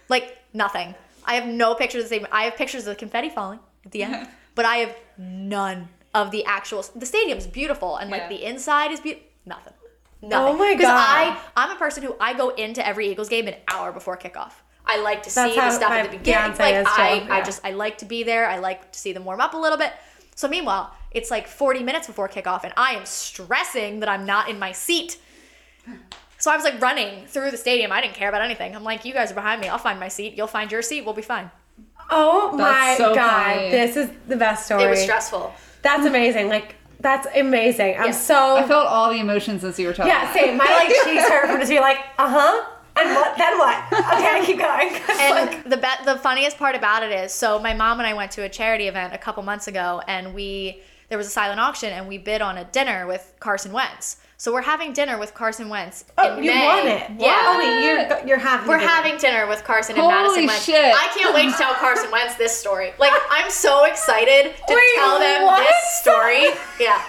[SPEAKER 4] Like nothing. I have no pictures of the stadium. I have pictures of the confetti falling at the end, *laughs* but I have none of the actual the stadium's beautiful and like
[SPEAKER 2] Yeah.
[SPEAKER 4] the inside is beautiful. Nothing. Nothing.
[SPEAKER 3] Oh my god!
[SPEAKER 4] Because I I'm a person who I go into every Eagles game an hour before kickoff. I like to
[SPEAKER 3] That's
[SPEAKER 4] see the stuff at the beginning.
[SPEAKER 3] fiancé
[SPEAKER 4] Like
[SPEAKER 3] is too,
[SPEAKER 4] I, I just I like to be there. I like to see them warm up a little bit. So meanwhile, it's like 40 minutes before kickoff, and I am stressing that I'm not in my seat. So I was like running through the stadium. I didn't care about anything. I'm like, you guys are behind me. I'll find my seat. You'll find your seat. We'll be fine.
[SPEAKER 3] Oh my
[SPEAKER 2] so
[SPEAKER 3] god.
[SPEAKER 2] funny.
[SPEAKER 3] This is the best story.
[SPEAKER 4] It was stressful.
[SPEAKER 3] That's amazing. Like that's amazing. I'm
[SPEAKER 4] Yeah.
[SPEAKER 3] so
[SPEAKER 2] I felt all the emotions as you were talking.
[SPEAKER 3] Yeah, same. My like cheeks *laughs* hurt from just being like, uh huh. And what? Then what? Okay, keep going. *laughs*
[SPEAKER 4] and the be- the funniest part about it is, so my mom and I went to a charity event a couple months ago, and we there was a silent auction, and we bid on a dinner with Carson Wentz. So we're having dinner with Carson Wentz.
[SPEAKER 3] oh,
[SPEAKER 4] in
[SPEAKER 3] you
[SPEAKER 4] May.
[SPEAKER 3] won it.
[SPEAKER 4] Yeah.
[SPEAKER 3] Oh, wait, you're you're having.
[SPEAKER 4] We're
[SPEAKER 3] dinner.
[SPEAKER 4] having dinner with Carson and
[SPEAKER 2] Holy
[SPEAKER 4] Madison Wentz.
[SPEAKER 2] shit.
[SPEAKER 4] I can't wait to tell Carson Wentz this story. Like, I'm so excited to *laughs*
[SPEAKER 3] Wait,
[SPEAKER 4] tell them
[SPEAKER 3] what?
[SPEAKER 4] this story. *laughs* Yeah.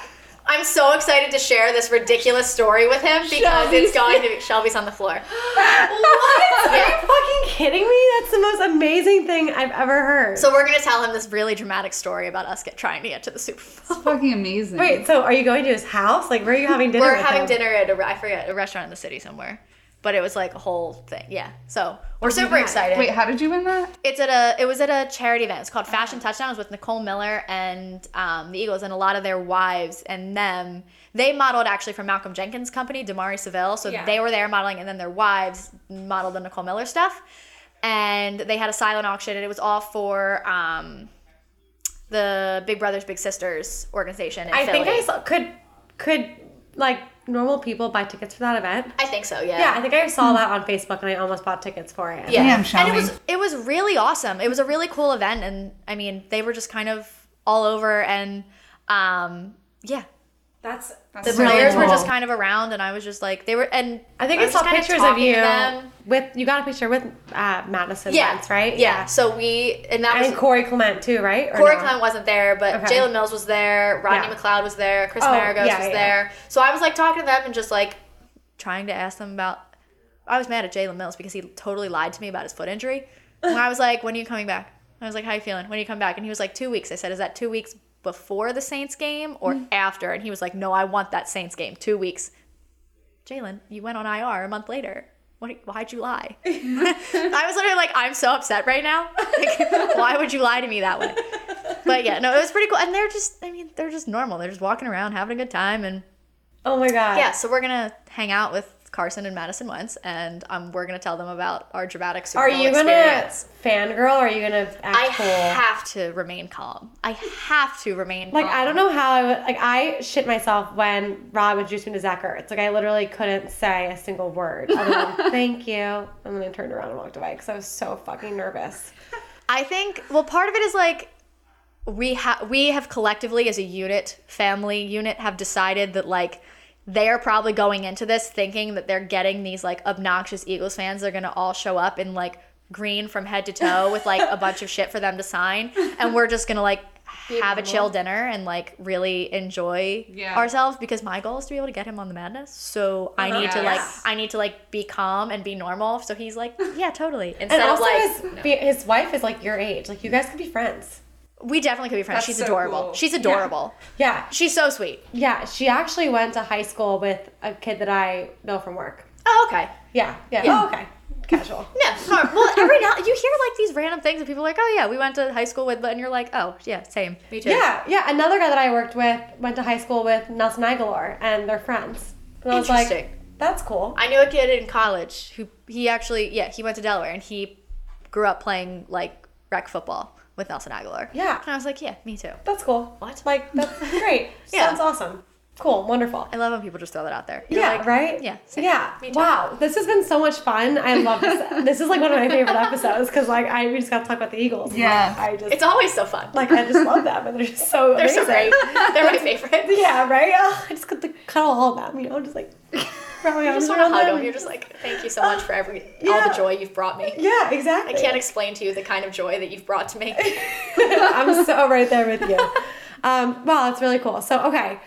[SPEAKER 4] I'm so excited to share this ridiculous story with him because
[SPEAKER 2] Shelby's
[SPEAKER 4] it's going to be Shelby's on the floor. *laughs*
[SPEAKER 3] What? *laughs* Are you fucking kidding me? That's the most amazing thing I've ever heard.
[SPEAKER 4] So we're gonna tell him this really dramatic story about us get trying to get to the Super Bowl.
[SPEAKER 2] Fucking amazing.
[SPEAKER 3] wait, so are you going to his house? Like, where are you having dinner?
[SPEAKER 4] We're
[SPEAKER 3] with
[SPEAKER 4] having
[SPEAKER 3] him?
[SPEAKER 4] dinner at a I forget a restaurant in the city somewhere, but it was like a whole thing. Yeah, so we're super excited.
[SPEAKER 2] Wait, how did you win that?
[SPEAKER 4] It's at a it was at a charity event. It's called Fashion Touchdowns with Nicole Miller and um, the Eagles and a lot of their wives and them. They modeled actually for Malcolm Jenkins' company, Damari Savile. So
[SPEAKER 3] Yeah.
[SPEAKER 4] they were there modeling, and then their wives modeled the Nicole Miller stuff. And they had a silent auction, and it was all for um, the Big Brothers Big Sisters organization.
[SPEAKER 3] I think I saw. Could could like normal people buy tickets for that event?
[SPEAKER 4] I think so. Yeah.
[SPEAKER 3] Yeah, I think I saw that on Facebook, and I almost bought tickets for it.
[SPEAKER 4] Yeah,
[SPEAKER 2] Damn,
[SPEAKER 4] and
[SPEAKER 2] Shelby.
[SPEAKER 4] it was it was really awesome. It was a really cool event, and I mean, they were just kind of all over, and um, yeah,
[SPEAKER 3] that's that's
[SPEAKER 4] the
[SPEAKER 2] really
[SPEAKER 4] players were
[SPEAKER 2] cool.
[SPEAKER 4] just kind of around, and I was just like, they were, and
[SPEAKER 3] I think I,
[SPEAKER 4] was
[SPEAKER 3] saw
[SPEAKER 4] just kind
[SPEAKER 3] pictures of
[SPEAKER 4] talking to
[SPEAKER 3] you
[SPEAKER 4] them.
[SPEAKER 3] With. You got a picture with uh, Madison
[SPEAKER 4] Yeah,
[SPEAKER 3] Wentz, right?
[SPEAKER 4] Yeah. So we, and that
[SPEAKER 3] And
[SPEAKER 4] was
[SPEAKER 3] Corey Clement too, right? Or
[SPEAKER 4] Corey
[SPEAKER 3] no?
[SPEAKER 4] Clement wasn't there, but
[SPEAKER 3] Okay.
[SPEAKER 4] Jalen Mills was there, Rodney
[SPEAKER 3] Yeah.
[SPEAKER 4] McLeod was there, Chris
[SPEAKER 3] Oh,
[SPEAKER 4] Maragos
[SPEAKER 3] yeah,
[SPEAKER 4] was
[SPEAKER 3] yeah.
[SPEAKER 4] there. So I was like talking to them and just like trying to ask them about. I was mad at Jalen Mills because he totally lied to me about his foot injury. *laughs* And I was like, "When are you coming back?" I was like, "How you feeling? When are you coming back?" And he was like, two weeks." I said, "Is that two weeks before the Saints game or
[SPEAKER 3] Mm.
[SPEAKER 4] after?" And he was like, "No, I want that Saints game. Two weeks." Jalen, you went on IR a month later. What, why'd you lie? *laughs* I was literally like, I'm so upset right now. Like, *laughs* why would you lie to me that way? But yeah, no, it was pretty cool. And they're just, I mean, they're just normal. They're just walking around, having a good time. And
[SPEAKER 3] Oh my god.
[SPEAKER 4] yeah, so we're going to hang out with Carson and Madison Wentz. And um, we're going to tell them about our dramatic Super
[SPEAKER 3] Are
[SPEAKER 4] Bowl
[SPEAKER 3] you gonna
[SPEAKER 4] experience.
[SPEAKER 3] fangirl? Or are you gonna act
[SPEAKER 4] I
[SPEAKER 3] cool?
[SPEAKER 4] have to remain calm. I have to remain
[SPEAKER 3] Like
[SPEAKER 4] calm.
[SPEAKER 3] I don't know how I would like I shit myself when Rob introduced me to Zach Ertz. Like I literally couldn't say a single word other *laughs* than thank you, and then I turned around and walked away because I was so fucking nervous. *laughs*
[SPEAKER 4] I think well part of it is like we have we have collectively as a unit, family unit have decided that like they're probably going into this thinking that they're getting these like obnoxious Eagles fans. They're gonna all show up in like green from head to toe with like a bunch of shit for them to sign, and we're just gonna like have a chill dinner and like really enjoy
[SPEAKER 2] Yeah.
[SPEAKER 4] ourselves because my goal is to be able to get him on the madness. So I uh-huh. need to like I need to like be calm and be normal. So he's like, yeah, totally. *laughs* Instead
[SPEAKER 3] And
[SPEAKER 4] of
[SPEAKER 3] also
[SPEAKER 4] like
[SPEAKER 3] his his wife is like your age. Like you guys could be friends.
[SPEAKER 4] We definitely could be friends.
[SPEAKER 2] That's
[SPEAKER 4] She's
[SPEAKER 2] so
[SPEAKER 4] adorable.
[SPEAKER 2] cool.
[SPEAKER 4] She's adorable.
[SPEAKER 3] Yeah,
[SPEAKER 4] She's so sweet.
[SPEAKER 3] yeah. She actually went to high school with a kid that I know from work.
[SPEAKER 4] Oh, okay.
[SPEAKER 3] Yeah, yeah. Oh, okay. Casual.
[SPEAKER 4] Yeah. smart. Well, every now you hear like these random things, and people are like, "Oh yeah, we went to high school with," and you're like, "Oh yeah, same. Me too."
[SPEAKER 3] Yeah, yeah. Another guy that I worked with went to high school with Nelson Agholor, and they're friends. And I was like,
[SPEAKER 4] Interesting.
[SPEAKER 3] that's cool.
[SPEAKER 4] I knew a kid in college who he actually yeah he went to Delaware and he grew up playing like rec football with Nelson Agholor.
[SPEAKER 3] Yeah.
[SPEAKER 4] And I was like, yeah, me too.
[SPEAKER 3] That's cool.
[SPEAKER 4] What?
[SPEAKER 3] Like that's *laughs* great.
[SPEAKER 4] Yeah.
[SPEAKER 3] Sounds awesome. Cool. Wonderful.
[SPEAKER 4] I love when people just throw that out there. You're
[SPEAKER 3] Yeah.
[SPEAKER 4] like,
[SPEAKER 3] right.
[SPEAKER 4] Yeah. same.
[SPEAKER 3] Yeah.
[SPEAKER 4] Me too.
[SPEAKER 3] Wow. This has been so much fun. I love this. *laughs* this is like one of my favorite episodes because like I we just got to talk about the Eagles.
[SPEAKER 2] Yeah.
[SPEAKER 3] I just
[SPEAKER 4] It's always so fun.
[SPEAKER 3] like I just love them and they're just so *laughs*
[SPEAKER 4] They're so great. They're my favorite.
[SPEAKER 3] Yeah. Right. Oh, I just got to cuddle all of them. You know, just like. Probably
[SPEAKER 4] You just want to hug them. You're just like, thank you so much for every all the joy you've brought me.
[SPEAKER 3] Yeah. Exactly.
[SPEAKER 4] I can't explain to you the kind of joy that you've brought to me. *laughs*
[SPEAKER 3] I'm so right there with you. Um, wow, that's really cool. So, okay.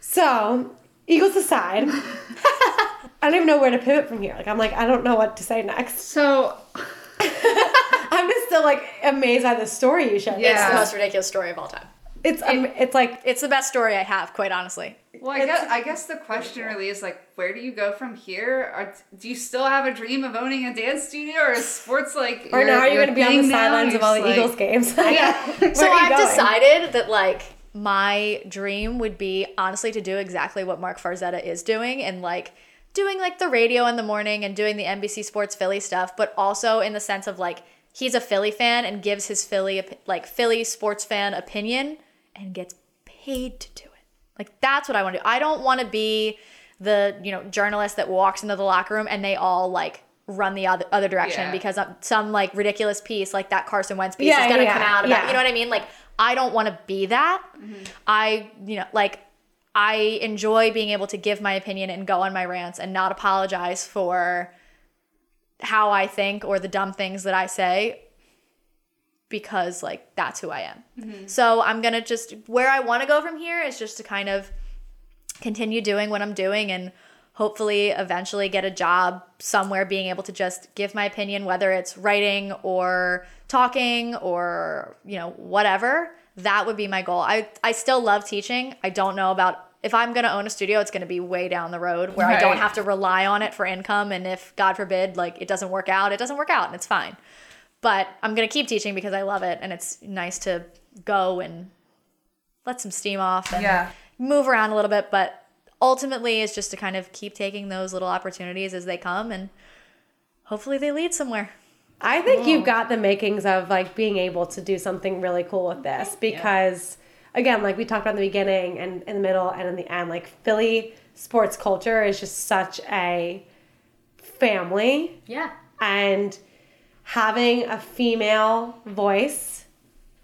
[SPEAKER 3] So, Eagles aside, *laughs* I don't even know where to pivot from here. Like, I'm like, I don't know what to say next.
[SPEAKER 2] So *laughs*
[SPEAKER 3] I'm just still like amazed by the story you shared.
[SPEAKER 2] Yeah.
[SPEAKER 4] It's the most ridiculous story of all time.
[SPEAKER 3] It's um, it's like
[SPEAKER 4] It's the best story I have, quite honestly.
[SPEAKER 2] Well, I guess, I guess the question really is like, where do you go from here? Or do you still have a dream of owning a dance studio, or a sports like?
[SPEAKER 3] or now you're
[SPEAKER 2] your
[SPEAKER 3] going to be on the sidelines of all the
[SPEAKER 2] like-
[SPEAKER 3] Eagles games. *laughs*
[SPEAKER 2] Yeah. *laughs*
[SPEAKER 4] So I've
[SPEAKER 3] going?
[SPEAKER 4] decided that like my dream would be honestly to do exactly what Marc Farzetta is doing and like doing like the radio in the morning and doing the NBC Sports Philly stuff, but also in the sense of like he's a Philly fan and gives his Philly like Philly sports fan opinion and gets paid to do it. Like that's what I want to do. I don't want to be the you know journalist that walks into the locker room and they all like run the other, other direction
[SPEAKER 2] Yeah.
[SPEAKER 4] because of some like ridiculous piece like that Carson Wentz piece
[SPEAKER 3] Yeah,
[SPEAKER 4] is gonna
[SPEAKER 3] yeah,
[SPEAKER 4] come out about you know what I mean like I don't want to be that mm-hmm. I you know like I enjoy being able to give my opinion and go on my rants and not apologize for how I think or the dumb things that I say because like that's who I am. Mm-hmm. So I'm going to just where I want to go from here is just to kind of continue doing what I'm doing and hopefully eventually get a job somewhere being able to just give my opinion whether it's writing or talking or you know whatever. That would be my goal. I I still love teaching. I don't know about if I'm going to own a studio it's going to be way down the road where I don't have to rely on it for income and if god forbid like it doesn't work out it doesn't work out and it's fine but I'm going to keep teaching because I love it and it's nice to go and let some steam off and
[SPEAKER 2] Yeah.
[SPEAKER 4] move around a little bit but ultimately it's just to kind of keep taking those little opportunities as they come and hopefully they lead somewhere.
[SPEAKER 3] I think you've got the makings of like being able to do something really cool with this because again, like we talked about in the beginning and in the middle and in the end, like Philly sports culture is just such a family.
[SPEAKER 4] Yeah.
[SPEAKER 3] And having a female voice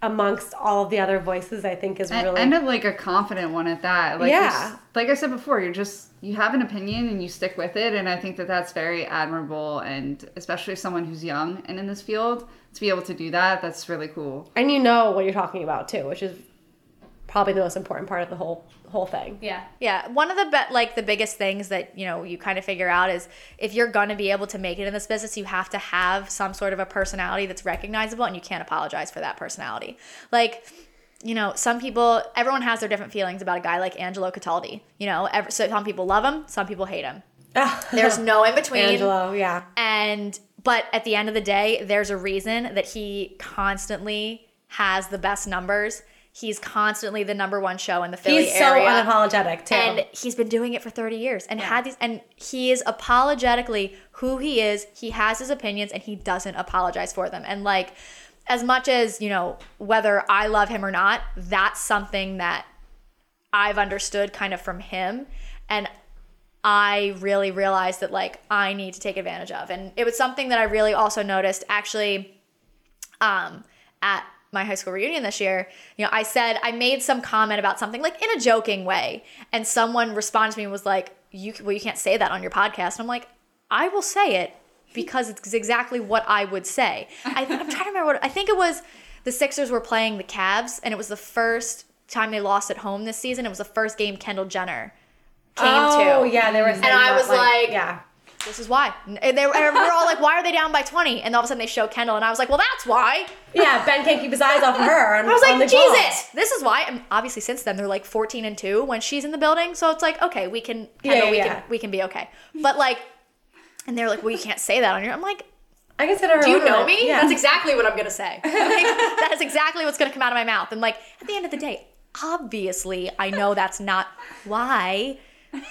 [SPEAKER 3] amongst all of the other voices I think is
[SPEAKER 2] And,
[SPEAKER 3] really
[SPEAKER 2] and of like a confident one at that. Like
[SPEAKER 3] Yeah.
[SPEAKER 2] like I said before, you're just you have an opinion and you stick with it, and I think that that's very admirable, and especially someone who's young and in this field to be able to do that, that's really cool.
[SPEAKER 3] and you know what you're talking about too, which is probably the most important part of the whole whole thing.
[SPEAKER 4] Yeah. Yeah. One of the be- like the biggest things that, you know, you kind of figure out is if you're going to be able to make it in this business, you have to have some sort of a personality that's recognizable and you can't apologize for that personality. Like, you know, some people, everyone has their different feelings about a guy like Angelo Cataldi. You know, ev so some people love him, some people hate him. *laughs* There's no in between.
[SPEAKER 3] Angelo, yeah.
[SPEAKER 4] And but at the end of the day, there's a reason that he constantly has the best numbers. He's constantly the number one show in the Philly
[SPEAKER 3] He's so unapologetic too.
[SPEAKER 4] And he's been doing it for 30 years and had these and he is apologetically who he is. He has his opinions and he doesn't apologize for them. And like as much as, you know, whether I love him or not, that's something that I've understood kind of from him and I really realized that like I need to take advantage of. And it was something that I really also noticed actually um, at my high school reunion this year, you know, I said I made some comment about something like in a joking way, and someone responded to me and was like, "You well, you can't say that on your podcast." And I'm like, "I will say it because it's exactly what I would say." I, I'm trying to remember what I think it was. The Sixers were playing the Cavs, and it was the first time they lost at home this season. It was the first game Kendall Jenner came
[SPEAKER 3] oh,
[SPEAKER 4] to.
[SPEAKER 3] yeah, they were saying
[SPEAKER 4] I was like-
[SPEAKER 3] yeah.
[SPEAKER 4] This is why. And they were, and we're all like, "Why are they down by 20?" And all of a sudden they show Kendall, and I was like, "Well, that's why."
[SPEAKER 3] Yeah, Ben can't keep his eyes off of her. *laughs*
[SPEAKER 4] I was like, Jesus, this is why. And obviously, since then they're like 14 and two when she's in the building. So it's like, okay, we can, Kendall,
[SPEAKER 3] Yeah,
[SPEAKER 4] we
[SPEAKER 3] yeah.
[SPEAKER 4] can, we can be okay. But like, and they're like, well, you can't say that on your. I'm like,
[SPEAKER 3] I consider her.
[SPEAKER 4] do you know me?
[SPEAKER 3] Yeah.
[SPEAKER 4] That's exactly what I'm gonna say. *laughs* Like, that is exactly what's gonna come out of my mouth. And like, at the end of the day, obviously, I know that's not why.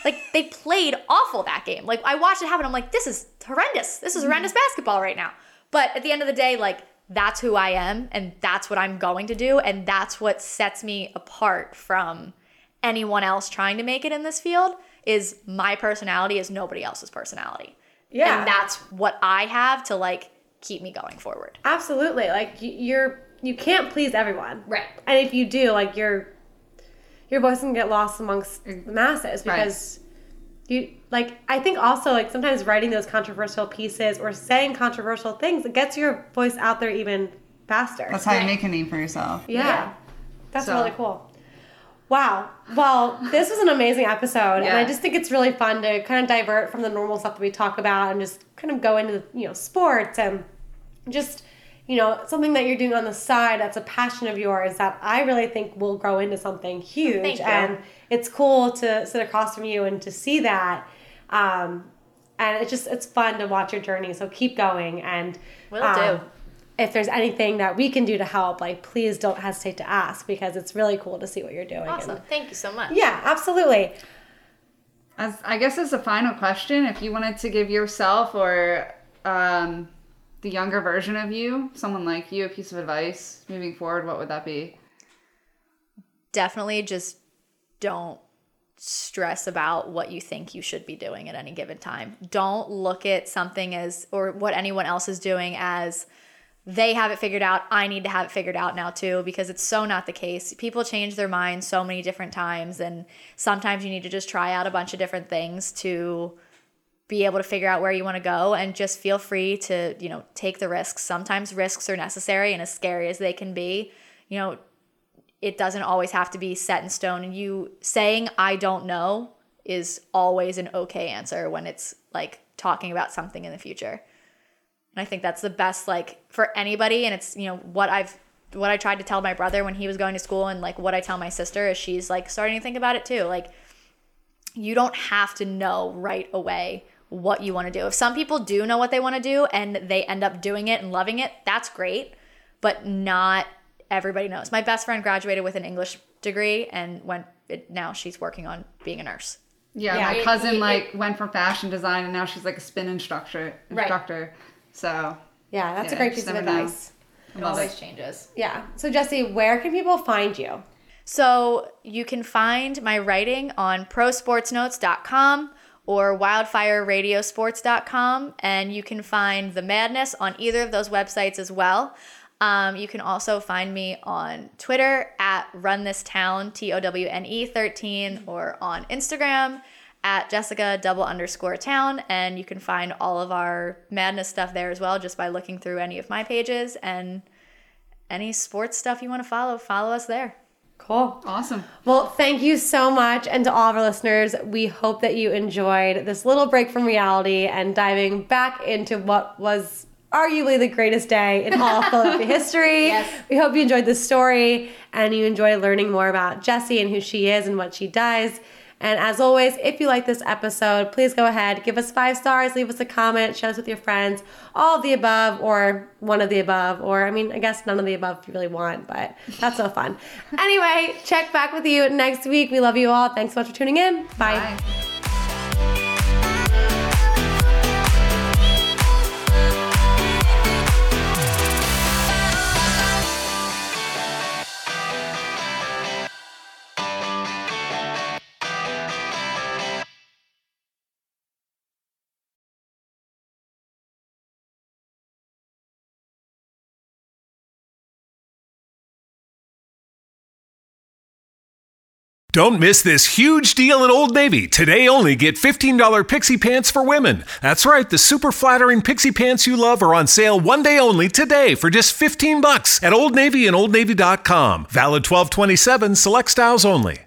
[SPEAKER 4] Like they played awful that game. Like I watched it happen. I'm like, this is horrendous. This is mm-hmm. horrendous basketball right now. But at the end of the day, like that's who I am, and that's what I'm going to do, and that's what sets me apart from anyone else trying to make it in this field. Is my personality is nobody else's personality.
[SPEAKER 3] Yeah.
[SPEAKER 4] And that's what I have to like keep me going forward.
[SPEAKER 3] Absolutely. Like you're you can't please everyone.
[SPEAKER 4] Right.
[SPEAKER 3] And if you do, like your your voice can get lost amongst mm. the masses
[SPEAKER 2] Right.
[SPEAKER 3] because you like I think also like sometimes writing those controversial pieces or saying controversial things, it gets your voice out there even faster.
[SPEAKER 2] That's how you make a name for yourself.
[SPEAKER 3] yeah. That's
[SPEAKER 2] So-
[SPEAKER 3] really cool. Wow. Well, this was an amazing episode, and I just think it's really fun to kind of divert from the normal stuff that we talk about and just kind of go into you know sports and just you know something that you're doing on the side that's a passion of yours that I really think will grow into something huge.
[SPEAKER 4] Thank you.
[SPEAKER 3] And it's cool to sit across from you and to see that. Um, and it's just it's fun to watch your journey. So keep going and
[SPEAKER 4] Will
[SPEAKER 3] um,
[SPEAKER 4] do.
[SPEAKER 3] If there's anything that we can do to help, like please don't hesitate to ask because it's really cool to see what you're doing.
[SPEAKER 4] Awesome.
[SPEAKER 3] And-
[SPEAKER 4] Thank you so much.
[SPEAKER 3] yeah, absolutely.
[SPEAKER 2] As I guess as a final question, if you wanted to give yourself or um, the younger version of you, someone like you, a piece of advice moving forward, what would that be?
[SPEAKER 4] Definitely just don't stress about what you think you should be doing at any given time. Don't look at something as or what anyone else is doing as they have it figured out. I need to have it figured out now too because it's so not the case. People change their minds so many different times and sometimes you need to just try out a bunch of different things to be able to figure out where you want to go and just feel free to, you know, take the risks. Sometimes risks are necessary and as scary as they can be, you know, it doesn't always have to be set in stone and you saying I don't know is always an okay answer when it's like talking about something in the future. And I think that's the best like for anybody and it's, you know, what I've what I tried to tell my brother when he was going to school and like what I tell my sister is she's like starting to think about it too. Like you don't have to know right away what you want to do. If some people do know what they want to do and they end up doing it and loving it, that's great, but not everybody knows. My best friend graduated with an English degree and went it, now she's working on being a nurse.
[SPEAKER 2] Yeah,
[SPEAKER 3] Yeah,
[SPEAKER 2] my
[SPEAKER 3] it-
[SPEAKER 2] cousin
[SPEAKER 3] it-
[SPEAKER 2] like went for fashion design and now she's like a spin instructor.
[SPEAKER 3] Right.
[SPEAKER 2] Instructor. So
[SPEAKER 3] Yeah, that's a great piece of advice.
[SPEAKER 4] It
[SPEAKER 2] Love
[SPEAKER 4] always
[SPEAKER 2] it.
[SPEAKER 4] changes.
[SPEAKER 3] Yeah. So Jesse, where can people find you?
[SPEAKER 4] So you can find my writing on prosportsnotes.com or wildfireradiosports.com, and you can find the madness on either of those websites as well. Um, you can also find me on Twitter at Run This Town T O W N E 13 or on Instagram at Jessica double underscore town. And you can find all of our madness stuff there as well just by looking through any of my pages and any sports stuff you want to follow, follow us there.
[SPEAKER 3] Cool.
[SPEAKER 2] awesome.
[SPEAKER 3] Well, thank you so much. And to all of our listeners, we hope that you enjoyed this little break from reality and diving back into what was arguably the greatest day in all of *laughs* Philadelphia history.
[SPEAKER 4] Yes.
[SPEAKER 3] We hope you enjoyed this story and you enjoy learning more about Jessie and who she is and what she does. And as always, if you like this episode, please go ahead, give us five stars, leave us a comment, share this with your friends, all of the above, or one of the above, or I mean, I guess none of the above if you really want, but that's so fun. *laughs* anyway, check back with you next week. We love you all. Thanks so much for tuning in. Bye.
[SPEAKER 2] Bye.
[SPEAKER 5] Don't miss this huge deal at Old Navy. Today only get $15 pixie pants for women. That's right, the super flattering pixie pants you love are on sale one day only today for just 15 bucks at Old Navy and OldNavy.com. Valid 1227, select styles only.